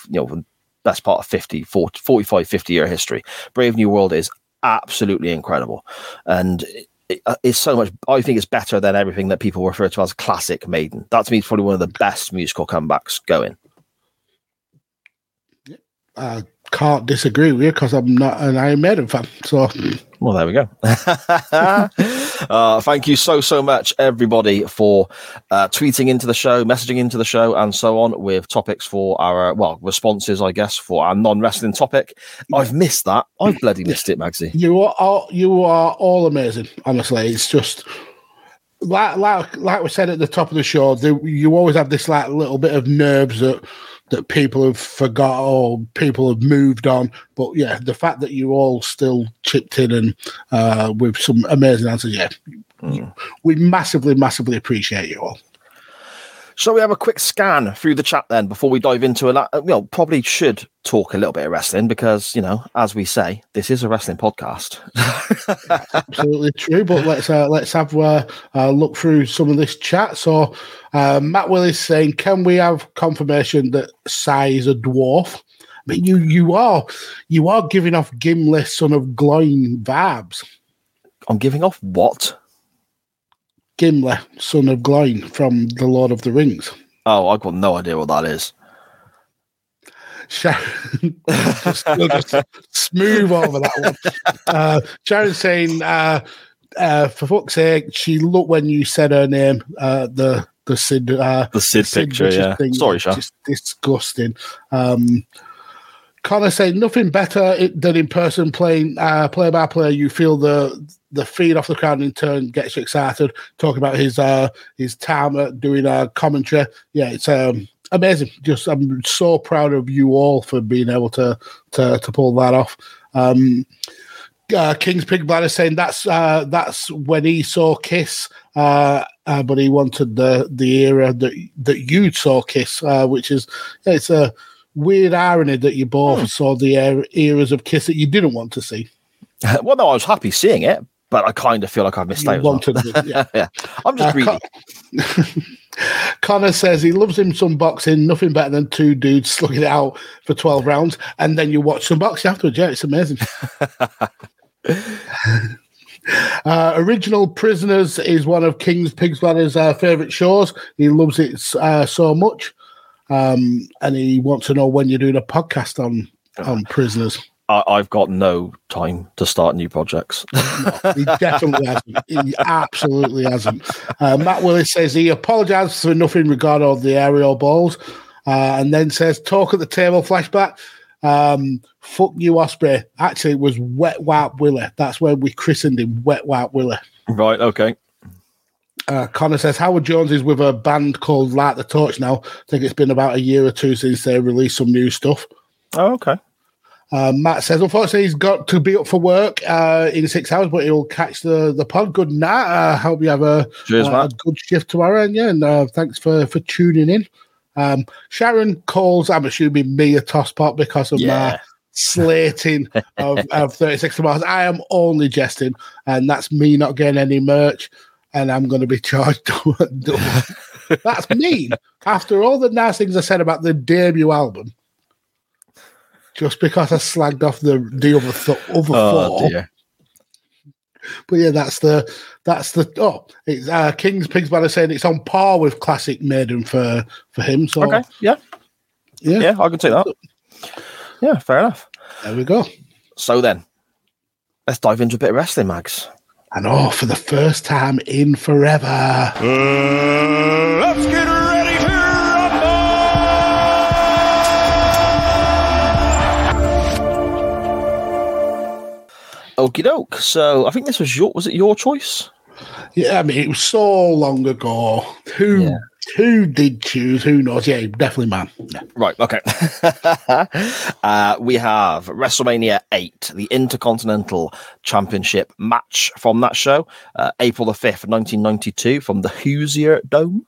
you know, best part of 50, 40, 45, 50 year history. Brave New World is absolutely incredible. And uh, it's so much, I think it's better than everything that people refer to as classic Maiden. That to me is probably one of the best musical comebacks going. I can't disagree with you because I'm not an Iron Maiden fan. So Well, there we go. uh, thank you so, so much, everybody, for uh, tweeting into the show, messaging into the show, and so on with topics for our, well, responses, I guess, for our non wrestling topic. I've missed that. I've bloody missed it, Magsy. you are all, you are all amazing. Honestly, it's just like like like we said at the top of the show. The, you always have this like little bit of nerves that that people have forgot or people have moved on. But yeah, the fact that you all still chipped in and uh, with some amazing answers, yeah, we massively, massively appreciate you all. Shall we have a quick scan through the chat then before we dive into it? You know, probably should talk a little bit of wrestling because, you know, as we say, this is a wrestling podcast. Absolutely true. But let's uh, let's have uh, uh, look through some of this chat. So uh, Matt Willis saying, "Can we have confirmation that Si is a dwarf?" I mean, you you are you are giving off Gimli, son of Gloin vibes. I'm giving off what? Gimli, son of Gloin from the Lord of the Rings. Oh, I've got no idea what that is. Sharon, just, we'll just smooth over that one. Uh, Sharon saying, uh, uh, for fuck's sake, she looked when you said her name, uh, the the Sid, uh, The Sid picture, Richards yeah. Sorry, is Sha. Just disgusting. Um, Connor saying nothing better than in person playing uh, play by play. You feel the the feed off the crowd in turn gets you excited. Talking about his uh, his time at doing a commentary. Yeah, it's um, amazing. Just I'm so proud of you all for being able to to, to pull that off. Um, uh, King's Pig Bladder saying that's uh, that's when he saw Kiss, uh, uh, but he wanted the the era that that you saw Kiss, uh, which is it's a weird irony that you both saw the era, eras of Kiss that you didn't want to see. well, no, I was happy seeing it, but I kind of feel like I've missed out. well. yeah. yeah, I'm just Uh, greedy. Con- Connor says he loves him some boxing, nothing better than two dudes slugging it out for 12 rounds, and then you watch some boxing afterwards. Yeah, it's amazing. Uh, Original Prisoners is one of King's Pigs Bladder's uh, favourite shows. He loves it uh, so much, um, and he wants to know when you're doing a podcast on on prisoners. I, I've got no time to start new projects. He definitely hasn't. He absolutely hasn't. Uh, Matt Willis says he apologises for nothing regarding the aerial balls, uh, and then says talk at the table flashback. Um, fuck you, Osprey. Actually, it was Wet Wipe Willie. That's where we christened him, Wet Wipe Willie. right, okay. Uh, Connor says Howard Jones is with a band called Light the Torch now. I think it's been about a year or two since they released some new stuff. Oh, okay. Uh, Matt says, unfortunately, he's got to be up for work uh, in six hours, but he'll catch the, the pod. Good night. I hope you have a, Cheers, uh, a good shift tomorrow. And yeah, and uh, thanks for, for tuning in. Um, Sharon calls, I'm assuming, me a tosspot because of Yeah. my slating of, of 36 tomorrows. I am only jesting, and that's me not getting any merch, and I'm going to be charged. double. that's mean. After all the nice things I said about the debut album, just because I slagged off the the other th- other Oh, four. dear. But yeah, that's the that's the oh, it's uh, King's Pigs Bladder saying it's on par with classic Maiden for for him. So Okay, yeah. yeah, Yeah, I can take that. Yeah, fair enough. there we go. So then, let's dive into a bit of wrestling, Mags. And oh, for the first time in forever, Let's get ready Okie doke. So I think this was your was it your choice? yeah, I mean it was so long ago. Who who did choose? Who knows? Yeah, definitely man. Yeah. Right, okay. uh, we have WrestleMania 8, the Intercontinental Championship match from that show, uh, April the 5th, 1992, from the Hoosier Dome.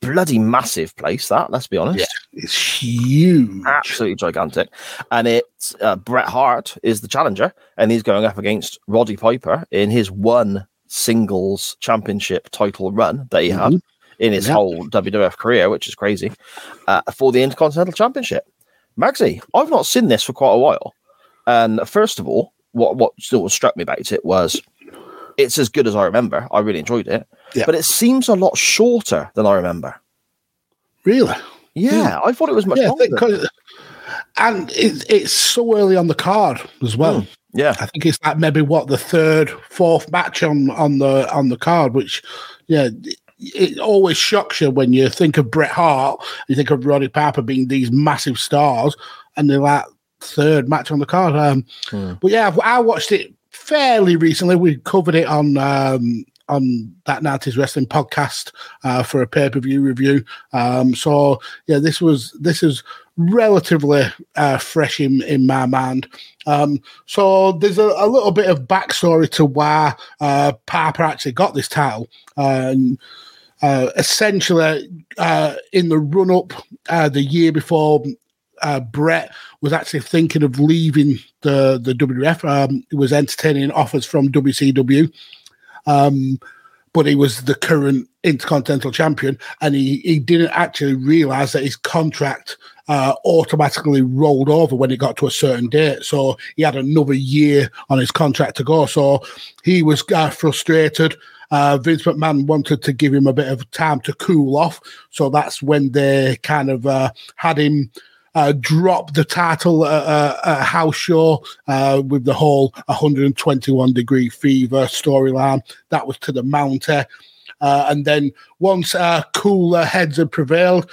Bloody massive place, that, let's be honest. It's huge. Absolutely gigantic. And it's uh, Bret Hart is the challenger, and he's going up against Roddy Piper in his one singles championship title run that he had in his Yeah. whole WWF career, which is crazy, uh, for the Intercontinental Championship. Magsy, I've not seen this for quite a while. And first of all, what what still struck me about it was it's as good as I remember. I really enjoyed it, Yeah. but it seems a lot shorter than I remember. Really? Yeah, I thought it was much Yeah, longer. and it, it's so early on the card as well. yeah, I think it's like maybe what the third, fourth match on on the on the card, which yeah, it, always shocks you when you think of Bret Hart, you think of Roddy Piper being these massive stars, and they're like third match on the card. Um, But yeah, I've- I watched it fairly recently. We covered it on um, on that Nineties Wrestling podcast uh, for a pay per view review. Um, so yeah, this was this is relatively uh, fresh in in my mind. Um, so there's a, a little bit of backstory to why uh, Piper actually got this title. Um, uh, essentially, uh, in the run up uh, the year before, uh, Bret was actually thinking of leaving the the WWF. Um, he was entertaining offers from WCW, um, but he was the current Intercontinental Champion, and he he didn't actually realize that his contract uh, automatically rolled over when it got to a certain date. So he had another year on his contract to go. So he was uh, frustrated. Uh, Vince McMahon wanted to give him a bit of time to cool off. So that's when they kind of uh, had him uh, drop the title at uh, a house show uh, with the whole 121 degree fever storyline. That was to the Mountie. Uh, and then once uh, cooler heads had prevailed,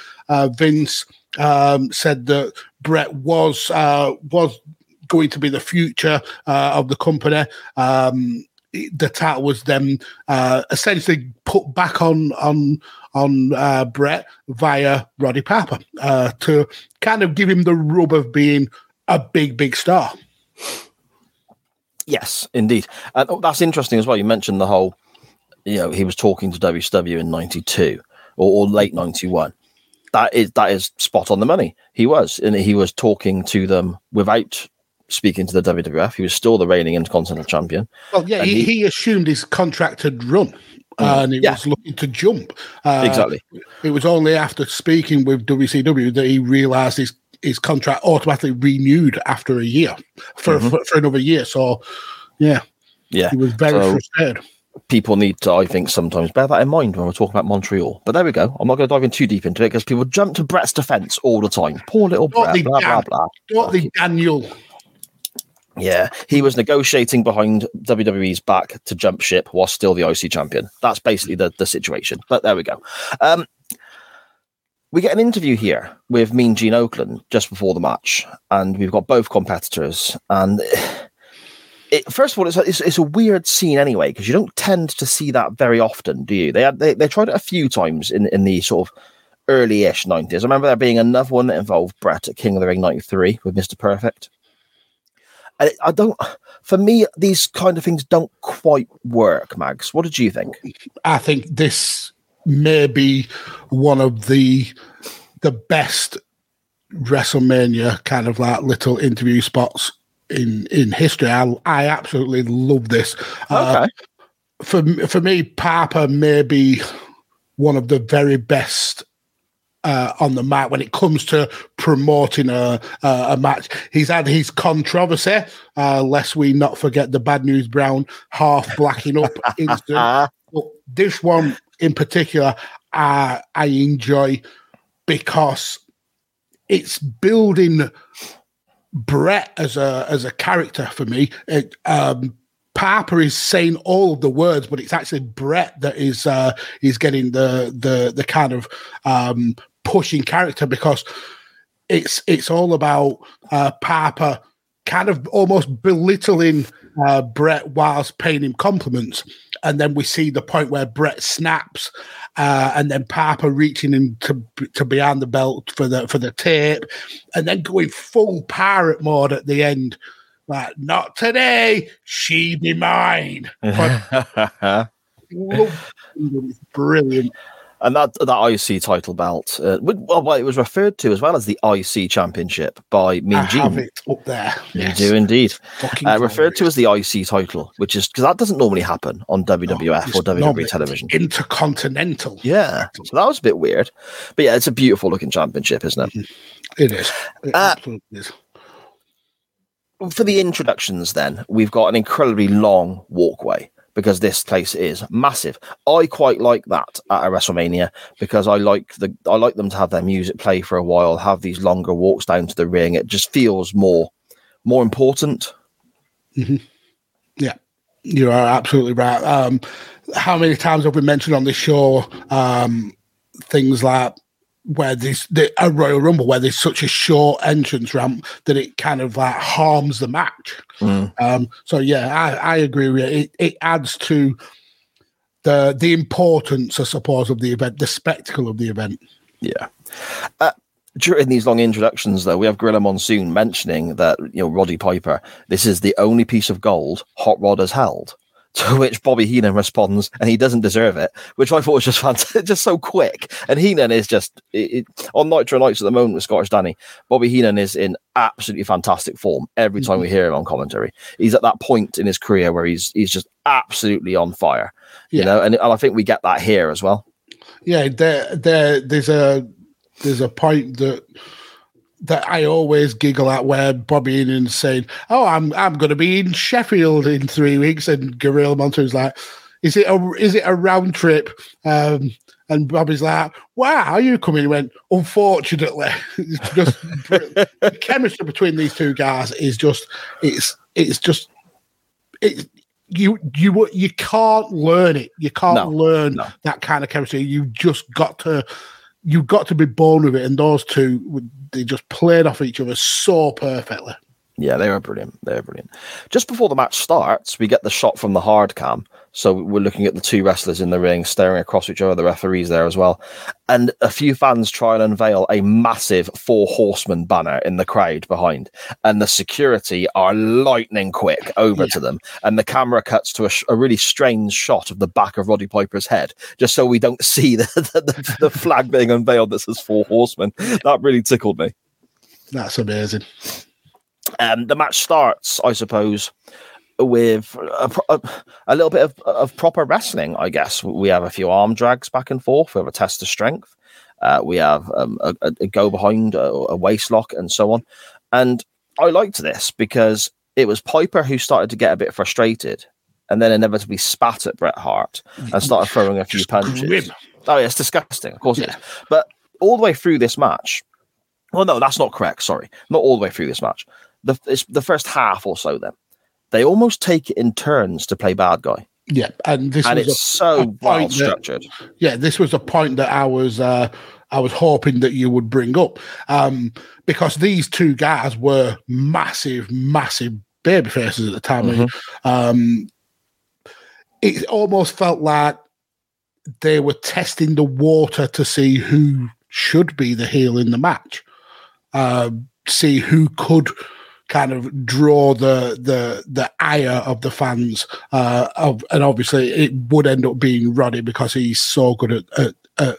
Vince um, said that Bret was was going to be the future of the company. Um, the title was then uh, essentially put back on on on uh, Bret via Roddy Piper uh, to kind of give him the rub of being a big big star. Yes, indeed. And oh, that's interesting as well. You mentioned the whole, you know, he was talking to WCW in 92 or, or late 91. That is that is spot on the money. He was, and he was talking to them without speaking to the WWF. He was still the reigning Intercontinental Champion. Well, yeah, And he, he assumed his contract had run. uh, and he Yeah. was looking to jump. Uh, Exactly. It was only after speaking with WCW that he realised his his contract automatically renewed after a year for, Mhm. for for another year. So, yeah, Yeah, he was very So- frustrated. people need to, I think, sometimes bear that in mind when we're talking about Montreal. But there we go. I'm not going to dive in too deep into it because people jump to Bret's defense all the time. Poor little Bret. they, Blah, blah, blah. Don't they, Daniel? Yeah, he was negotiating behind WWE's back to jump ship while still the IC champion. That's basically the, the situation. But there we go. Um, we get an interview here with Mean Gene Okerlund just before the match, and we've got both competitors. And it, first of all, it's a, it's, it's a weird scene anyway because you don't tend to see that very often, do you? They had they, they tried it a few times in in the sort of early-ish nineties. I remember there being another one that involved Bret at King of the Ring '93 with Mister Perfect. I don't. For me, these kind of things don't quite work. Mags, what did you think? I think this may be one of the the best WrestleMania kind of like little interview spots in in history. I I absolutely love this. Uh, Okay. for for me, Papa may be one of the very best uh, on the mat when it comes to promoting a a, a match. He's had his controversy, uh, lest we not forget the Bad News Brown half blacking up incident. But this one in particular, I I enjoy because it's building Bret as a as a character for me. It, um, Papa is saying all of the words, but it's actually Bret that is uh, is getting the the the kind of um, pushing character because it's it's all about uh, Papa kind of almost belittling uh, Bret whilst paying him compliments. And then we see the point where Bret snaps, uh, and then Papa reaching him to to behind the belt for the for the tape, and then going full pirate mode at the end, like "Not today, she be mine." But it's brilliant. And that that IC title belt, uh, well, well, it was referred to as well as the IC Championship by Mean I have Gene. it up there. You Yes. do indeed. Uh, referred to as the IC title, which is because that doesn't normally happen on WWF or It's WWE television. Intercontinental. Yeah, so that was a bit weird, but yeah, it's a beautiful looking championship, isn't it? It is. It Uh, absolutely is. For the introductions, then we've got an incredibly long walkway because this place is massive. I quite like that at a WrestleMania because I like the I like them to have their music play for a while, have these longer walks down to the ring. It just feels more more important. Yeah, you are absolutely right. Um, how many times have we mentioned on this show um, things like where this the a Royal Rumble where there's such a short entrance ramp that it kind of like harms the match. Um, so yeah, I, I agree with you. It, it adds to the the importance, I suppose, of the event, the spectacle of the event. Yeah. Uh, during these long introductions, though, we have Gorilla Monsoon mentioning that you know Roddy Piper, this is the only piece of gold Hot Rod has held. To which Bobby Heenan responds, and he doesn't deserve it, which I thought was just fantastic, just so quick. And Heenan is just it, it, on Nitro Nights at the moment with Scottish Danny. Bobby Heenan is in absolutely fantastic form every time we mm-hmm. hear him on commentary. He's at that point in his career where he's he's just absolutely on fire, you Yeah. know. And, and I think we get that here as well. yeah there there there's a there's a point that that I always giggle at where Bobby Heenan's saying, "Oh, I'm I'm going to be in Sheffield in three weeks," and Gorilla Monsoon's like, "Is it a is it a round trip?" Um, and Bobby's like, "Wow, are you coming?" He went, "Unfortunately, it's just the chemistry between these two guys is just it's it's just it." You you you can't learn it. You can't No, learn no. that kind of chemistry. You just got to you got to be born with it. And those two, they just played off each other so perfectly. Yeah, they were brilliant. They were brilliant. Just before the match starts, we get the shot from the hard cam. So we're looking at the two wrestlers in the ring, staring across each other. The referees there as well, and a few fans try and unveil a massive four horsemen banner in the crowd behind, and the security are lightning quick over to them, and the camera cuts to a, sh- a really strange shot of the back of Roddy Piper's head, just so we don't see the the, the, the flag being unveiled that says four horsemen. That really tickled me. That's amazing. Um, the match starts, I suppose, with a, a, a little bit of, of proper wrestling. I guess we have a few arm drags back and forth. We have a test of strength. Uh, we have um, a, a- go behind, a, a waist lock, and so on. And I liked this because it was Piper who started to get a bit frustrated, and then inevitably spat at Bret Hart and started throwing a few punches. grim. Oh, yeah, it's disgusting. Of course it is. But all the way through this match, well, no, that's not correct. Sorry, not all the way through this match. The it's the first half or so. Then they almost take it in turns to play bad guy, Yeah, and this and was it's a, so a well that- structured. yeah, this was a point that I was uh, I was hoping that you would bring up um, because these two guys were massive, massive baby faces at the time. Mm-hmm. Um, it almost felt like they were testing the water to see who should be the heel in the match, um, see who could kind of draw the the the ire of the fans uh of and obviously it would end up being Roddy because he's so good at, at, at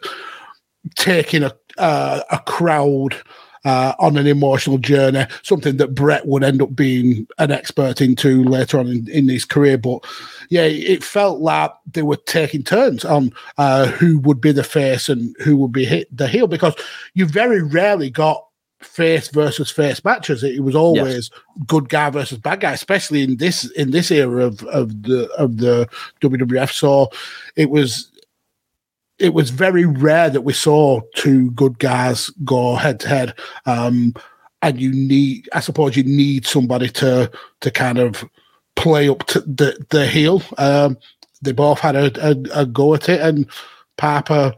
taking a uh, a crowd uh, on an emotional journey, something that Bret would end up being an expert into later on in, in his career. But yeah, it felt like they were taking turns on uh, who would be the face and who would be hit the heel because you very rarely got face versus face matches. It was always good guy versus bad guy, especially in this in this era of of the of the WWF. So it was it was very rare that we saw two good guys go head to head. Um, and you need, I suppose, you need somebody to to kind of play up to the the heel. Um, they both had a, a, a go at it, and Piper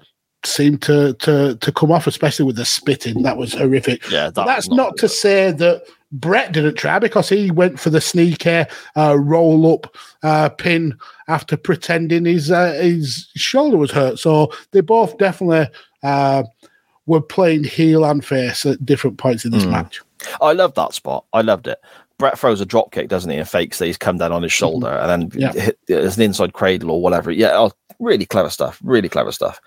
seemed to to to come off, especially with the spitting. That was horrific. Yeah, that that's was not, to say that Bret didn't try because he went for the sneaker uh, roll up uh, pin after pretending his uh, his shoulder was hurt. So they both definitely uh, were playing heel and face at different points in this Mm. match. I loved that spot. I loved it. Bret throws a drop kick, doesn't he? And fakes that he's come down on his shoulder, and then Yeah. hit, it's an inside cradle or whatever. Yeah, oh, really clever stuff. Really clever stuff.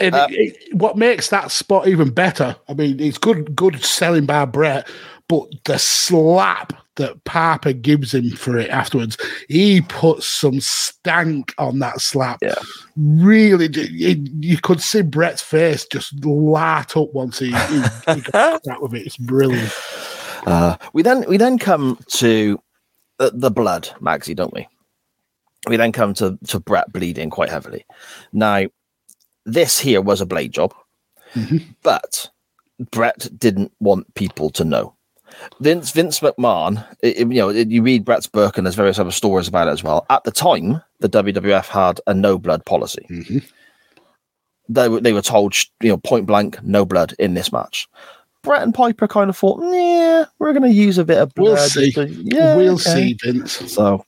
And Uh, it, it- what makes that spot even better, I mean, it's good good selling by Bret, but the slap that Piper gives him for it afterwards, he puts some stank on that slap. Yeah. Really, it- you could see Bret's face just light up once he, he, he got cracked with it. It's brilliant. Uh, we then we then come to the, the blood, Magsy, don't we? We then come to to Bret bleeding quite heavily. Now, this here was a blade job, mm-hmm. but Bret didn't want people to know. Vince Vince McMahon, i- i- you know, you read Bret's book and there's various other stories about it as well. At the time, the WWF had a no blood policy. Mm-hmm. They were they were told, you know, point blank, no blood in this match. Bret and Piper kind of thought, yeah, we're going to use a bit of blood. We'll see. to- yeah, we'll okay." see, Vince. So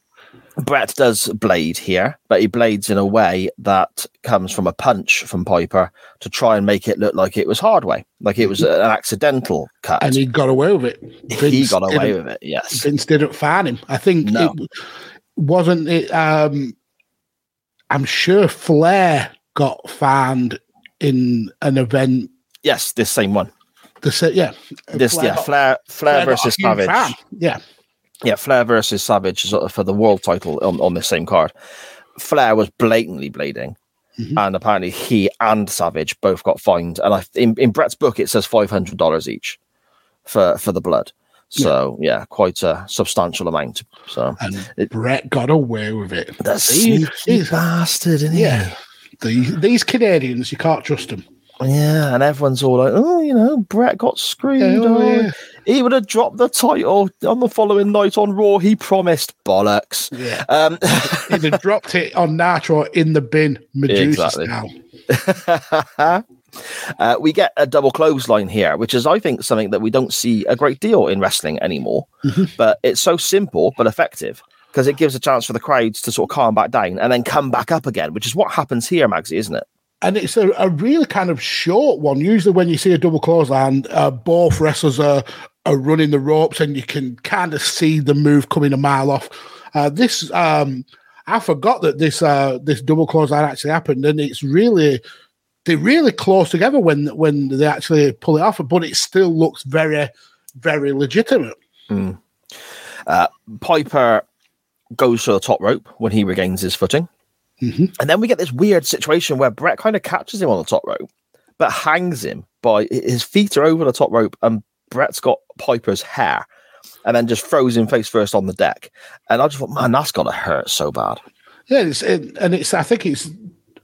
Bret does blade here, but he blades in a way that comes from a punch from Piper to try and make it look like it was hard way, like it was an accidental cut. And he got away with it. he Vince got away with it. Yes. Vince didn't fan him. I think No. it wasn't it. Um, I'm sure Flair got fanned in an event. Yes, this same one. The sa- yeah, This yeah, got- Flair Flair versus Savage. fan. Yeah, Yeah, Flair versus Savage sort of for the world title on, on the same card. Flair was blatantly bleeding, Mm-hmm. and apparently he and Savage both got fined. And I, in, in Bret's book, it says five hundred dollars each for for the blood. So yeah. quite a substantial amount. So and Bret got away with it. that He- sneaky bastard, he? yeah, the, these Canadians, you can't trust them. Yeah, and everyone's all like, "Oh, you know, Bret got screwed. Oh, oh, yeah. He would have dropped the title on the following night on Raw. He promised bollocks." Yeah, Um, he'd have dropped it on Nitro in the bin, Madusa Exactly. style. Uh, we get a double clothesline here, which is, I think, something that we don't see a great deal in wrestling anymore. But it's so simple but effective because it gives a chance for the crowds to sort of calm back down and then come back up again, which is what happens here, Magsy, isn't it? And it's a, a really kind of short one. Usually, when you see a double clothesline, uh, both wrestlers are, are running the ropes, and you can kind of see the move coming a mile off. Uh, this, um, I forgot that this uh, this double clothesline actually happened, and it's really they're really close together when when they actually pull it off. But it still looks very, very legitimate. Uh, Piper goes to the top rope when he regains his footing. Mhm. And then we get this weird situation where Bret kind of catches him on the top rope, but hangs him by his feet are over the top rope, and Bret's got Piper's hair, and then just throws him face first on the deck. And I just thought, man, that's gotta hurt so bad. Yeah, it's, it, and it's I think it's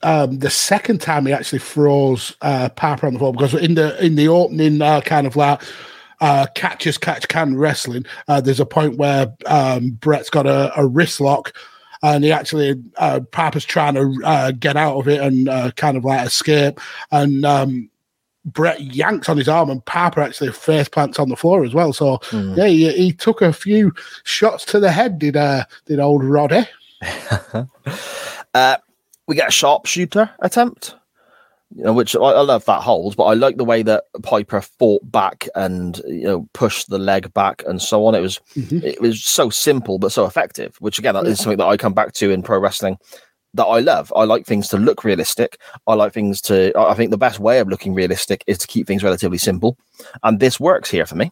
um, the second time he actually throws uh, Piper on the floor because in the in the opening uh, kind of like uh, catches catch can wrestling, uh, there's a point where um, Bret's got a, a wrist lock. And he actually, uh, Piper's trying to uh, get out of it and uh, kind of like escape. And um, Bret yanks on his arm, and Piper actually face plants on the floor as well. So yeah, he, he took a few shots to the head. Did uh, did old Roddy? Uh, we get a sharpshooter attempt, you know, which I, I love that hold, but I like the way that Piper fought back and you know pushed the leg back and so on. It was it was so simple but so effective, which again is something that I come back to in pro wrestling that I love. I like things to look realistic. I like things to. I think the best way of looking realistic is to keep things relatively simple, and this works here for me.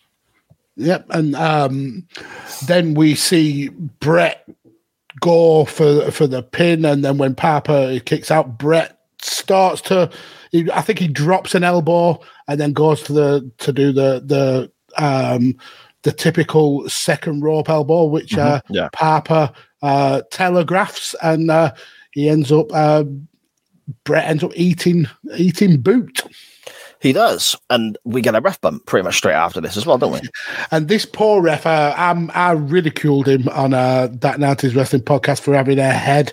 Yep, and um, then we see Bret go for for the pin, and then when Piper kicks out, Bret starts to. He, I think he drops an elbow and then goes to the to do the the um, the typical second rope elbow, which uh, yeah. Piper uh, telegraphs, and uh, he ends up. Uh, Bret ends up eating eating boot. He does, and we get a ref bump pretty much straight after this as well, don't we? And this poor ref, uh, I'm, I ridiculed him on uh, that 90s Wrestling podcast for having a head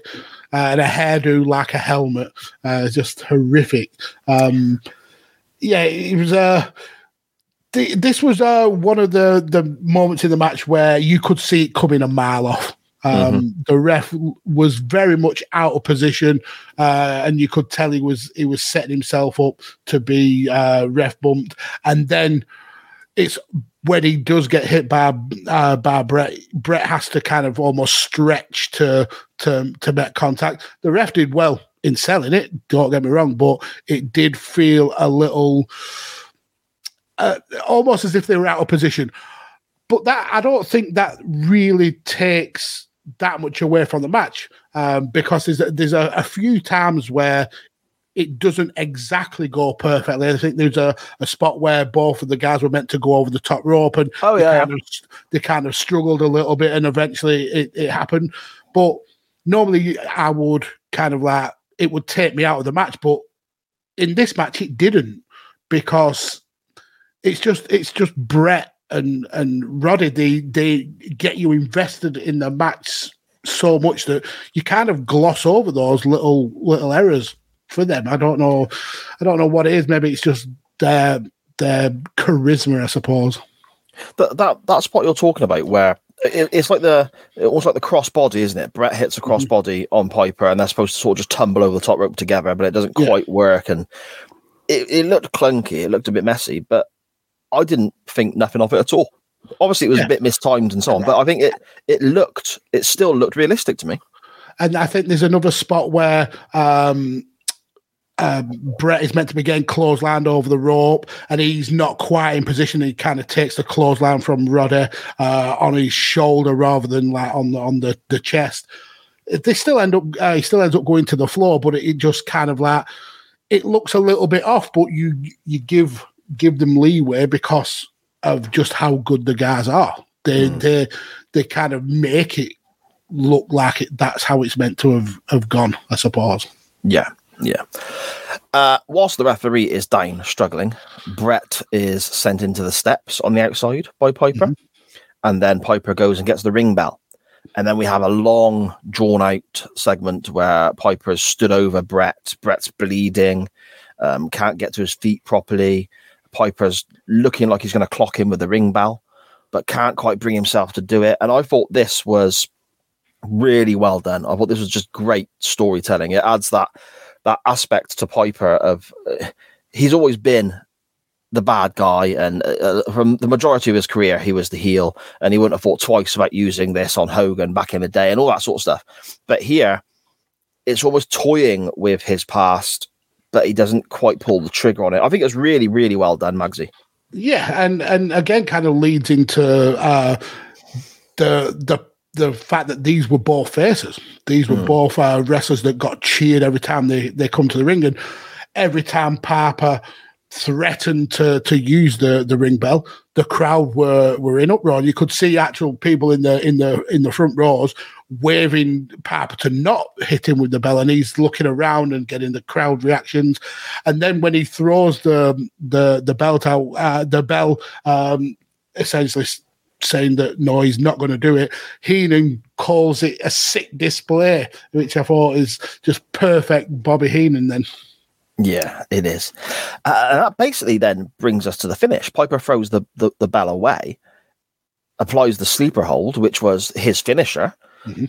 and a hairdo like a helmet. Uh, just horrific. Um, yeah, it was. Uh, th- this was uh, one of the, the moments in the match where you could see it coming a mile off. Um, The ref was very much out of position, uh, and you could tell he was he was setting himself up to be uh, ref bumped. And then it's when he does get hit by uh, by Bret, Bret has to kind of almost stretch to to to make contact. The ref did well in selling it. Don't get me wrong, but it did feel a little uh, almost as if they were out of position. But that I don't think that really takes that much away from the match um, because there's a, there's a, a few times where it doesn't exactly go perfectly. I think there's a, a spot where both of the guys were meant to go over the top rope, and Oh, they kind, of, they kind of struggled a little bit, and eventually it, it happened. But normally I would kind of like it would take me out of the match, but in this match it didn't because it's just it's just Bret and and Roddy. They they get you invested in the match so much that you kind of gloss over those little little errors for them. I don't know. I don't know what it is. Maybe it's just their their charisma, I suppose. that that that's what you're talking about where it, it's like the almost like the crossbody isn't it? Bret hits a crossbody on piper and they're supposed to sort of just tumble over the top rope together but it doesn't Yeah. quite work. And it, it looked clunky it looked a bit messy but i didn't think nothing of it at all. Obviously it was Yeah. a bit mistimed and so on but i think it it looked it still looked realistic to me. And I think there's another spot where um, um, Bret is meant to be getting clotheslined over the rope, and he's not quite in position. He kind of takes the clothesline from Roddy uh, on his shoulder rather than like on the on the, the chest. They still end up. Uh, he still ends up going to the floor, but it, it just kind of like it looks a little bit off. But you you give give them leeway because of just how good the guys are. They they they kind of make it look like it, that's how it's meant to have, have gone, I suppose. Yeah, yeah. Uh, whilst the referee is down, struggling, Bret is sent into the steps on the outside by Piper, and then Piper goes and gets the ring bell, and then we have a long, drawn out segment where Piper has stood over Bret. Bret's bleeding. um, can't get to his feet properly. Piper's looking like he's going to clock him with the ring bell, but can't quite bring himself to do it. And I thought this was really well done. I thought this was just great storytelling. It adds that that aspect to Piper of uh, he's always been the bad guy, and uh, uh, from the majority of his career, he was the heel, and he wouldn't have thought twice about using this on Hogan back in the day and all that sort of stuff. But here, it's almost toying with his past, but he doesn't quite pull the trigger on it. I think it's really, really well done, Magsy. Yeah, and and again, kind of leads into uh, the the the fact that these were both faces. These were both uh, wrestlers that got cheered every time they they come to the ring, and every time Piper threatened to to use the the ring bell, the crowd were were in uproar. You could see actual people in the in the in the front rows waving Piper to not hit him with the bell, and he's looking around and getting the crowd reactions. And then when he throws the the the belt out, uh, the bell um, essentially saying that no, he's not going to do it. Heenan calls it a sick display, which I thought is just perfect. Bobby Heenan then. Yeah, it is. Uh, and that basically then brings us to the finish. Piper throws the, the, the bell away, applies the sleeper hold, which was his finisher,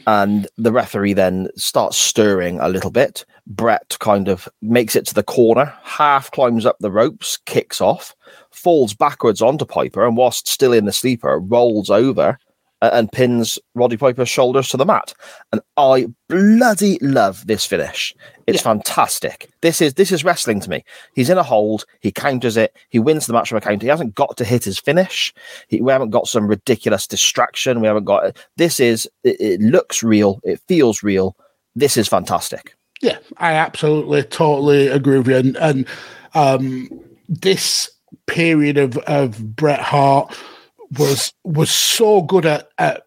and the referee then starts stirring a little bit. Brett kind of makes it to the corner, half climbs up the ropes, kicks off, falls backwards onto Piper, and whilst still in the sleeper, rolls over uh, and pins Roddy Piper's shoulders to the mat. And I bloody love this finish. It's fantastic. This is this is wrestling to me. He's in a hold. He counters it. He wins the match from a counter. He hasn't got to hit his finish. He, we haven't got some ridiculous distraction. We haven't got. This is. It, it looks real. It feels real. This is fantastic. Yeah, I absolutely, totally agree with you. And, and um, this period of, of Bret Hart was was so good at, at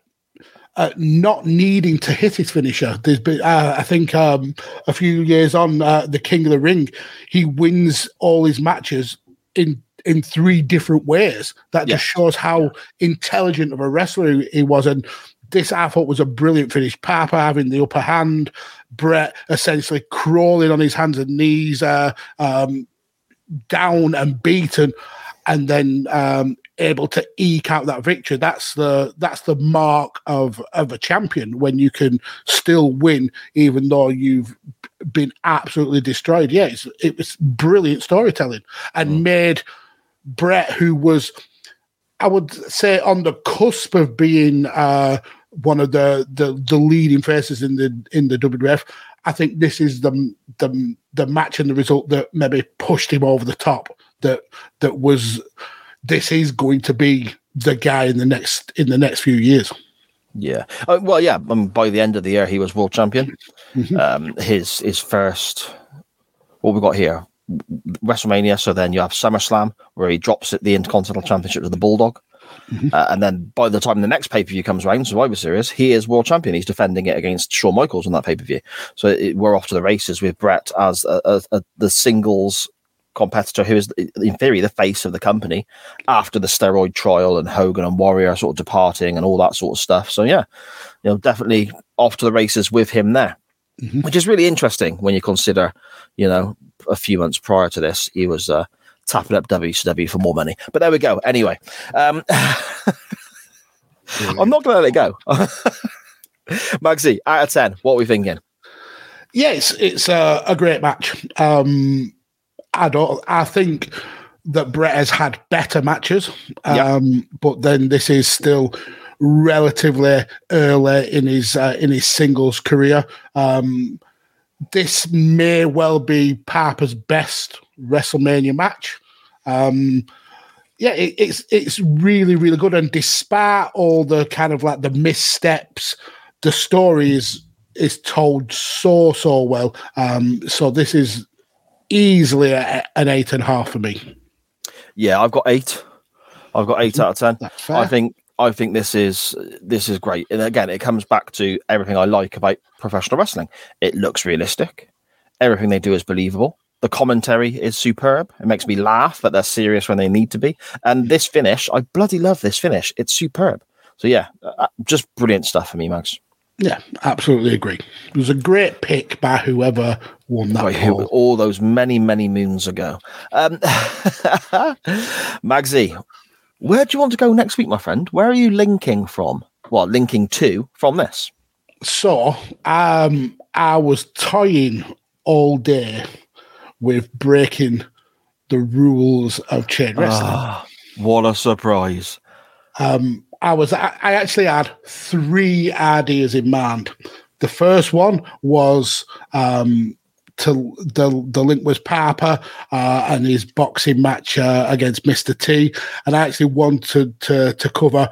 at not needing to hit his finisher. There's been, uh, I think, um, a few years on uh, the King of the Ring, he wins all his matches in in three different ways. That just shows how intelligent of a wrestler he- he was. And this I thought was a brilliant finish. Piper having the upper hand, Bret essentially crawling on his hands and knees, uh, um, down and beaten, and then um, able to eke out that victory. That's the that's the mark of of a champion when you can still win even though you've been absolutely destroyed. Yeah, it's, it was brilliant storytelling and made Bret, who was I would say on the cusp of being uh, one of the, the the leading faces in the in the WWF. I think this is the the the match and the result that maybe pushed him over the top. That that was this is going to be the guy in the next in the next few years. Yeah. Uh, well, yeah. Um, by the end of the year, he was world champion. Um, his his first. What we got here? WrestleMania. So then you have SummerSlam, where he drops it the Intercontinental Championship to the Bulldog. Uh, and then by the time the next pay per view comes around, Survivor Series, he is world champion. He's defending it against Shawn Michaels on that pay per view. So it, we're off to the races with Bret as a, a, a, the singles competitor who is, in theory, the face of the company after the steroid trial and Hogan and Warrior sort of departing and all that sort of stuff. So yeah, you know, definitely off to the races with him there, which is really interesting when you consider, you know, a few months prior to this, he was uh, tapping up WCW for more money. But there we go. Anyway, um, I'm not going to let it go. Magsy, out of 10, what are we thinking? Yeah, it's it's a, a great match. Um, I don't. I think that Bret has had better matches, um, but then this is still relatively early in his uh, in his singles career. Um, this may well be Piper's best WrestleMania match. Um, yeah, it, it's it's really really good, and despite all the kind of like the missteps, the story is is told so so well. Um, so this is easily a, an eight and a half for me. Yeah, I've got eight. I've got eight out of ten. I think I think this is this is great. And again, it comes back to everything I like about professional wrestling. It looks realistic. Everything they do is believable. The commentary is superb. It makes me laugh, but they're serious when they need to be. And this finish, I bloody love this finish. It's superb. So yeah, uh, just brilliant stuff for me, Mags. Yeah, absolutely agree. It was a great pick by whoever won that Right, poll. all those many, many moons ago. Um, Magsy, where do you want to go next week, my friend? Where are you linking from? Well, linking to from this. So, um, I was toying all day with breaking the rules of chain wrestling. Ah, what a surprise. Um, I was I, I actually had three ideas in mind. The first one was um, to the the link was Piper uh, and his boxing match uh, against Mister T, and I actually wanted to to cover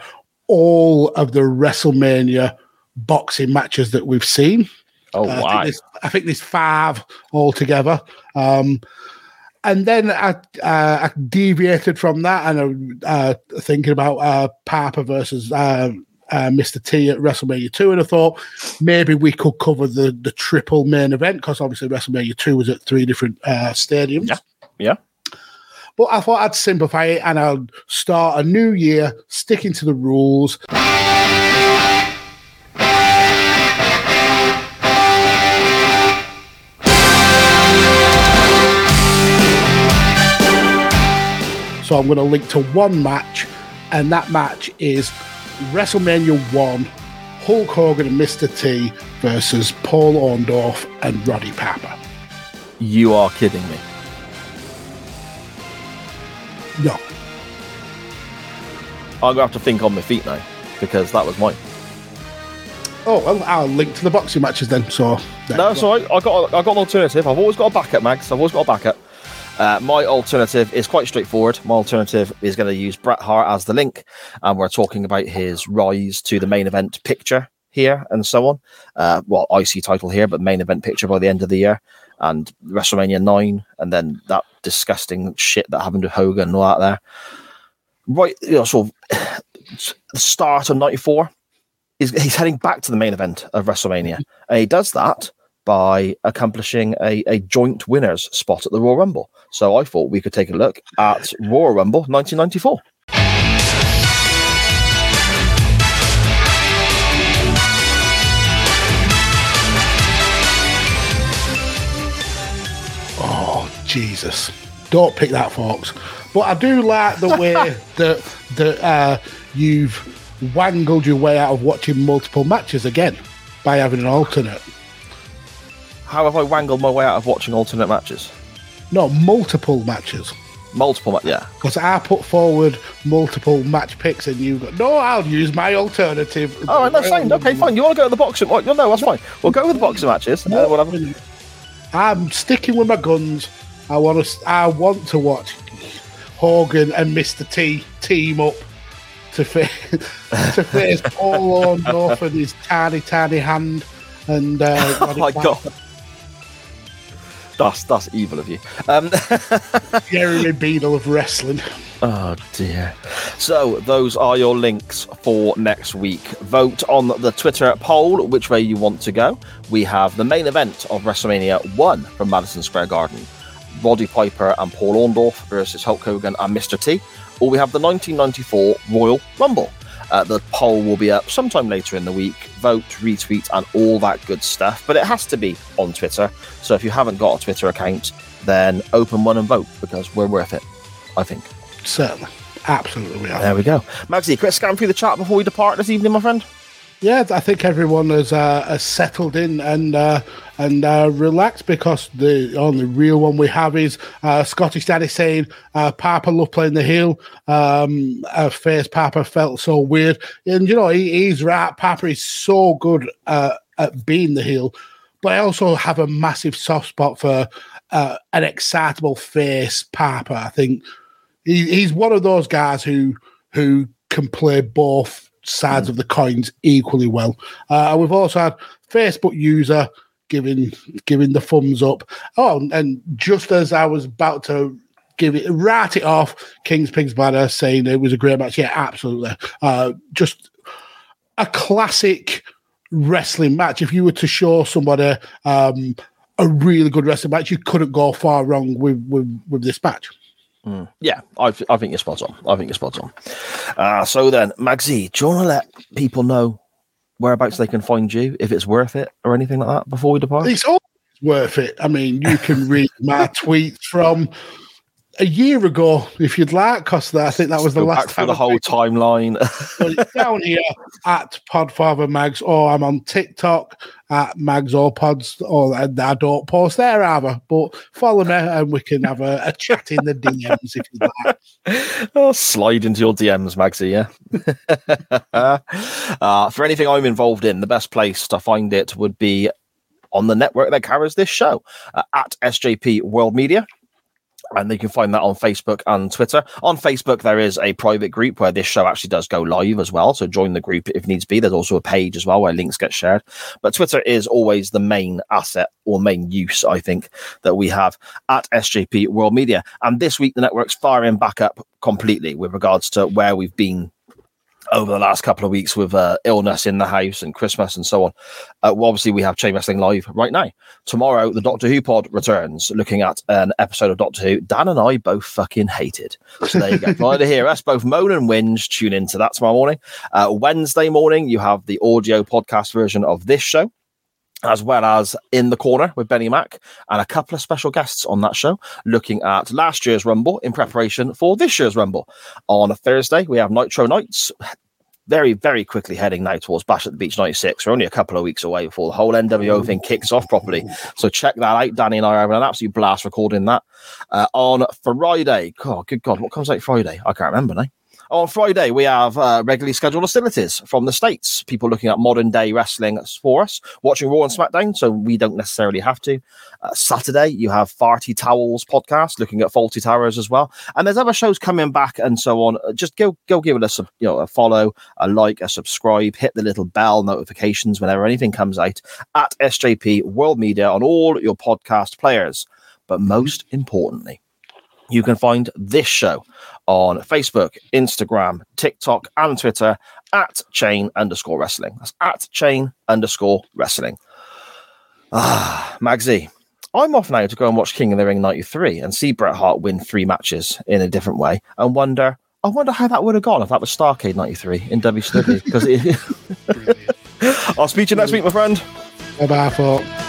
all of the WrestleMania boxing matches that we've seen. Oh, Uh, I, wow. think there's, I think there's five altogether. Um, and then I, uh, I deviated from that and uh, uh, thinking about uh, Piper versus uh, Mr. T at WrestleMania 2. And I thought maybe we could cover the, the triple main event because obviously WrestleMania 2 was at three different uh, stadiums. Yeah. Yeah. But I thought I'd simplify it and I'll start a new year sticking to the rules. So I'm going to link to one match, and that match is WrestleMania 1 Hulk Hogan and Mr. T versus Paul Orndorff and Roddy Piper. You are kidding me. No. I'm going to have to think on my feet now because that was mine. Oh, well, I'll link to the boxing matches then. So, No, you that's go. all right. I got I got an alternative. I've always got a backup, Mags. I've always got a backup. Uh, my alternative is quite straightforward. My alternative is going to use Bret Hart as the link, and we're talking about his rise to the main event picture here and so on. Uh, well, IC title here, but main event picture by the end of the year, and WrestleMania nine, and then that disgusting shit that happened to Hogan and all that there. Right, you know, so the start of '94 he's, he's heading back to the main event of WrestleMania. And he does that by accomplishing a, a joint winners spot at the Royal Rumble. So I thought we could take a look at Royal Rumble 1994. Oh, Jesus. Don't pick that, folks. But I do like the way that, that uh, you've wangled your way out of watching multiple matches again by having an alternate. How have I wangled my way out of watching alternate matches? No, multiple matches. Multiple, ma- yeah. Because I put forward multiple match picks and you go, no, I'll use my alternative. All right, that's fine. Okay, fine. You want to go to the boxing? Well, no, that's fine. We'll go with the boxing matches. Uh, whatever. I'm sticking with my guns. I want to. I want to watch Hogan and Mr. T team up to face to face Paul Orndorff and his tiny, tiny hand. And uh, Oh my god, that's that's evil of you. Um, Jeremy Beadle of wrestling. Oh dear. So those are your links for next week. Vote on the Twitter poll which way you want to go. We have the main event of WrestleMania 1 from Madison Square Garden. Roddy Piper and Paul Orndorff versus Hulk Hogan and Mr. T. Or we have the 1994 Royal Rumble. Uh, the poll will be up sometime later in the week. Vote, retweet, and all that good stuff. But it has to be on Twitter. So if you haven't got a Twitter account, then open one and vote because we're worth it, I think. Certainly. Absolutely, we are. There we go. Magsy, quick scan through the chat before we depart this evening, my friend. Yeah, I think everyone has, uh, settled in and uh, and uh, relaxed because the only real one we have is uh, Scottish Daddy saying uh, Piper loved playing the heel. Um, face Piper felt so weird, and you know he, he's right. Piper is so good at being the heel, but I also have a massive soft spot for uh, an excitable face Piper. I think he, he's one of those guys who who can play both sides of the coins equally well. Uh, we've also had Facebook user giving giving the thumbs up. Oh, and just as I was about to give it write it off, King's Pigs Bladder saying it was a great match. Yeah, absolutely. Uh, just a classic wrestling match. If you were to show somebody um, a really good wrestling match, you couldn't go far wrong with with, with this match. Mm. Yeah, I, I think you're spot on. I think you're spot on. Uh, so then, Magsy, do you want to let people know whereabouts they can find you, if it's worth it or anything like that before we depart? It's always worth it. I mean, you can read my tweets from a year ago if you'd like, because I think that was the last back time. the whole timeline. So it's down here at Podfather Mags, or I'm on TikTok at Mags or Pods, or I don't post there either. But follow me and we can have a, a chat in the DMs if you like. slide into your DMs, Magsy. Yeah. uh, for anything I'm involved in, the best place to find it would be on the network that carries this show uh, at SJP World Media. And you can find that on Facebook and Twitter. On Facebook, there is a private group where this show actually does go live as well. So join the group if needs be. There's also a page as well where links get shared. But Twitter is always the main asset or main use, I think, that we have at SJP World Media. And this week, the network's firing back up completely with regards to where we've been over the last couple of weeks with uh, illness in the house and Christmas and so on. Uh, well, obviously, we have Chain Wrestling live right now. Tomorrow, the Doctor Who pod returns, looking at an episode of Doctor Who. Dan and I both fucking hated. So there you go. Try to hear us both moan and whinge. Tune into that tomorrow morning. Uh, Wednesday morning, you have the audio podcast version of this show as well as in the corner with Benny Mack and a couple of special guests on that show, looking at last year's Rumble in preparation for this year's Rumble. On a Thursday, we have Nitro Nights. Very, very quickly heading now towards Bash at the Beach 96. We're only a couple of weeks away before the whole NWO thing kicks off properly. So check that out. Danny and I are having an absolute blast recording that. Uh, on Friday, God, good God, what comes out Friday? I can't remember now. On Friday, we have uh, regularly scheduled hostilities from the States. People looking at modern day wrestling for us, watching Raw and SmackDown, so we don't necessarily have to. Uh, Saturday, you have Farty Towels podcast, looking at Fawlty Towers as well. And there's other shows coming back and so on. Uh, Just go go give it a, sub- you know, a follow, a like, a subscribe, hit the little bell notifications whenever anything comes out at SJP World Media on all your podcast players. But most importantly, you can find this show on Facebook, Instagram, TikTok, and Twitter at chain underscore wrestling. That's at chain underscore wrestling. Ah, Magsy, I'm off now to go and watch King of the Ring 93 and see Bret Hart win three matches in a different way and wonder, I wonder how that would have gone if that was Starcade 93 in WCW. Because it... I'll speak to you next week, my friend. Bye bye, folks.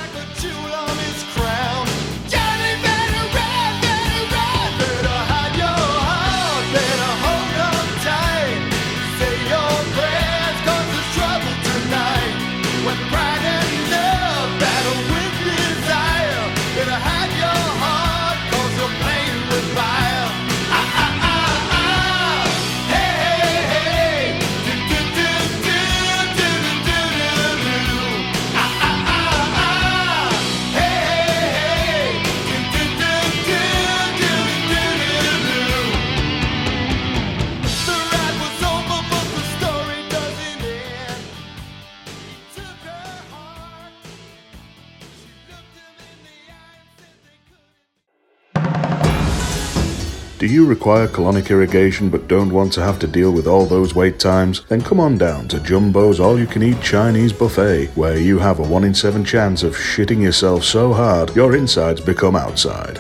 Do you require colonic irrigation but don't want to have to deal with all those wait times? Then come on down to Jumbo's All You Can Eat Chinese Buffet, where you have a 1 in 7 chance of shitting yourself so hard your insides become outside.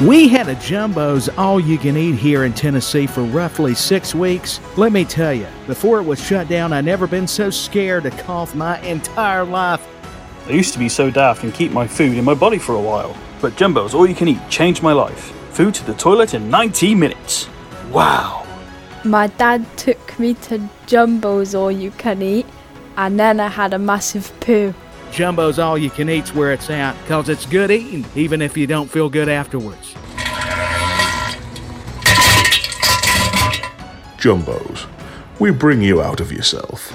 We had a Jumbo's all you can eat here in Tennessee for roughly six weeks. Let me tell you, before it was shut down, I never been so scared to cough my entire life. I used to be so daft and keep my food in my body for a while, but Jumbo's all you can eat changed my life. Food to the toilet in 90 minutes. Wow. My dad took me to Jumbo's All You Can Eat, and then I had a massive poo. Jumbo's all you can eat's where it's at, cause it's good eating, even if you don't feel good afterwards. Jumbo's. We bring you out of yourself.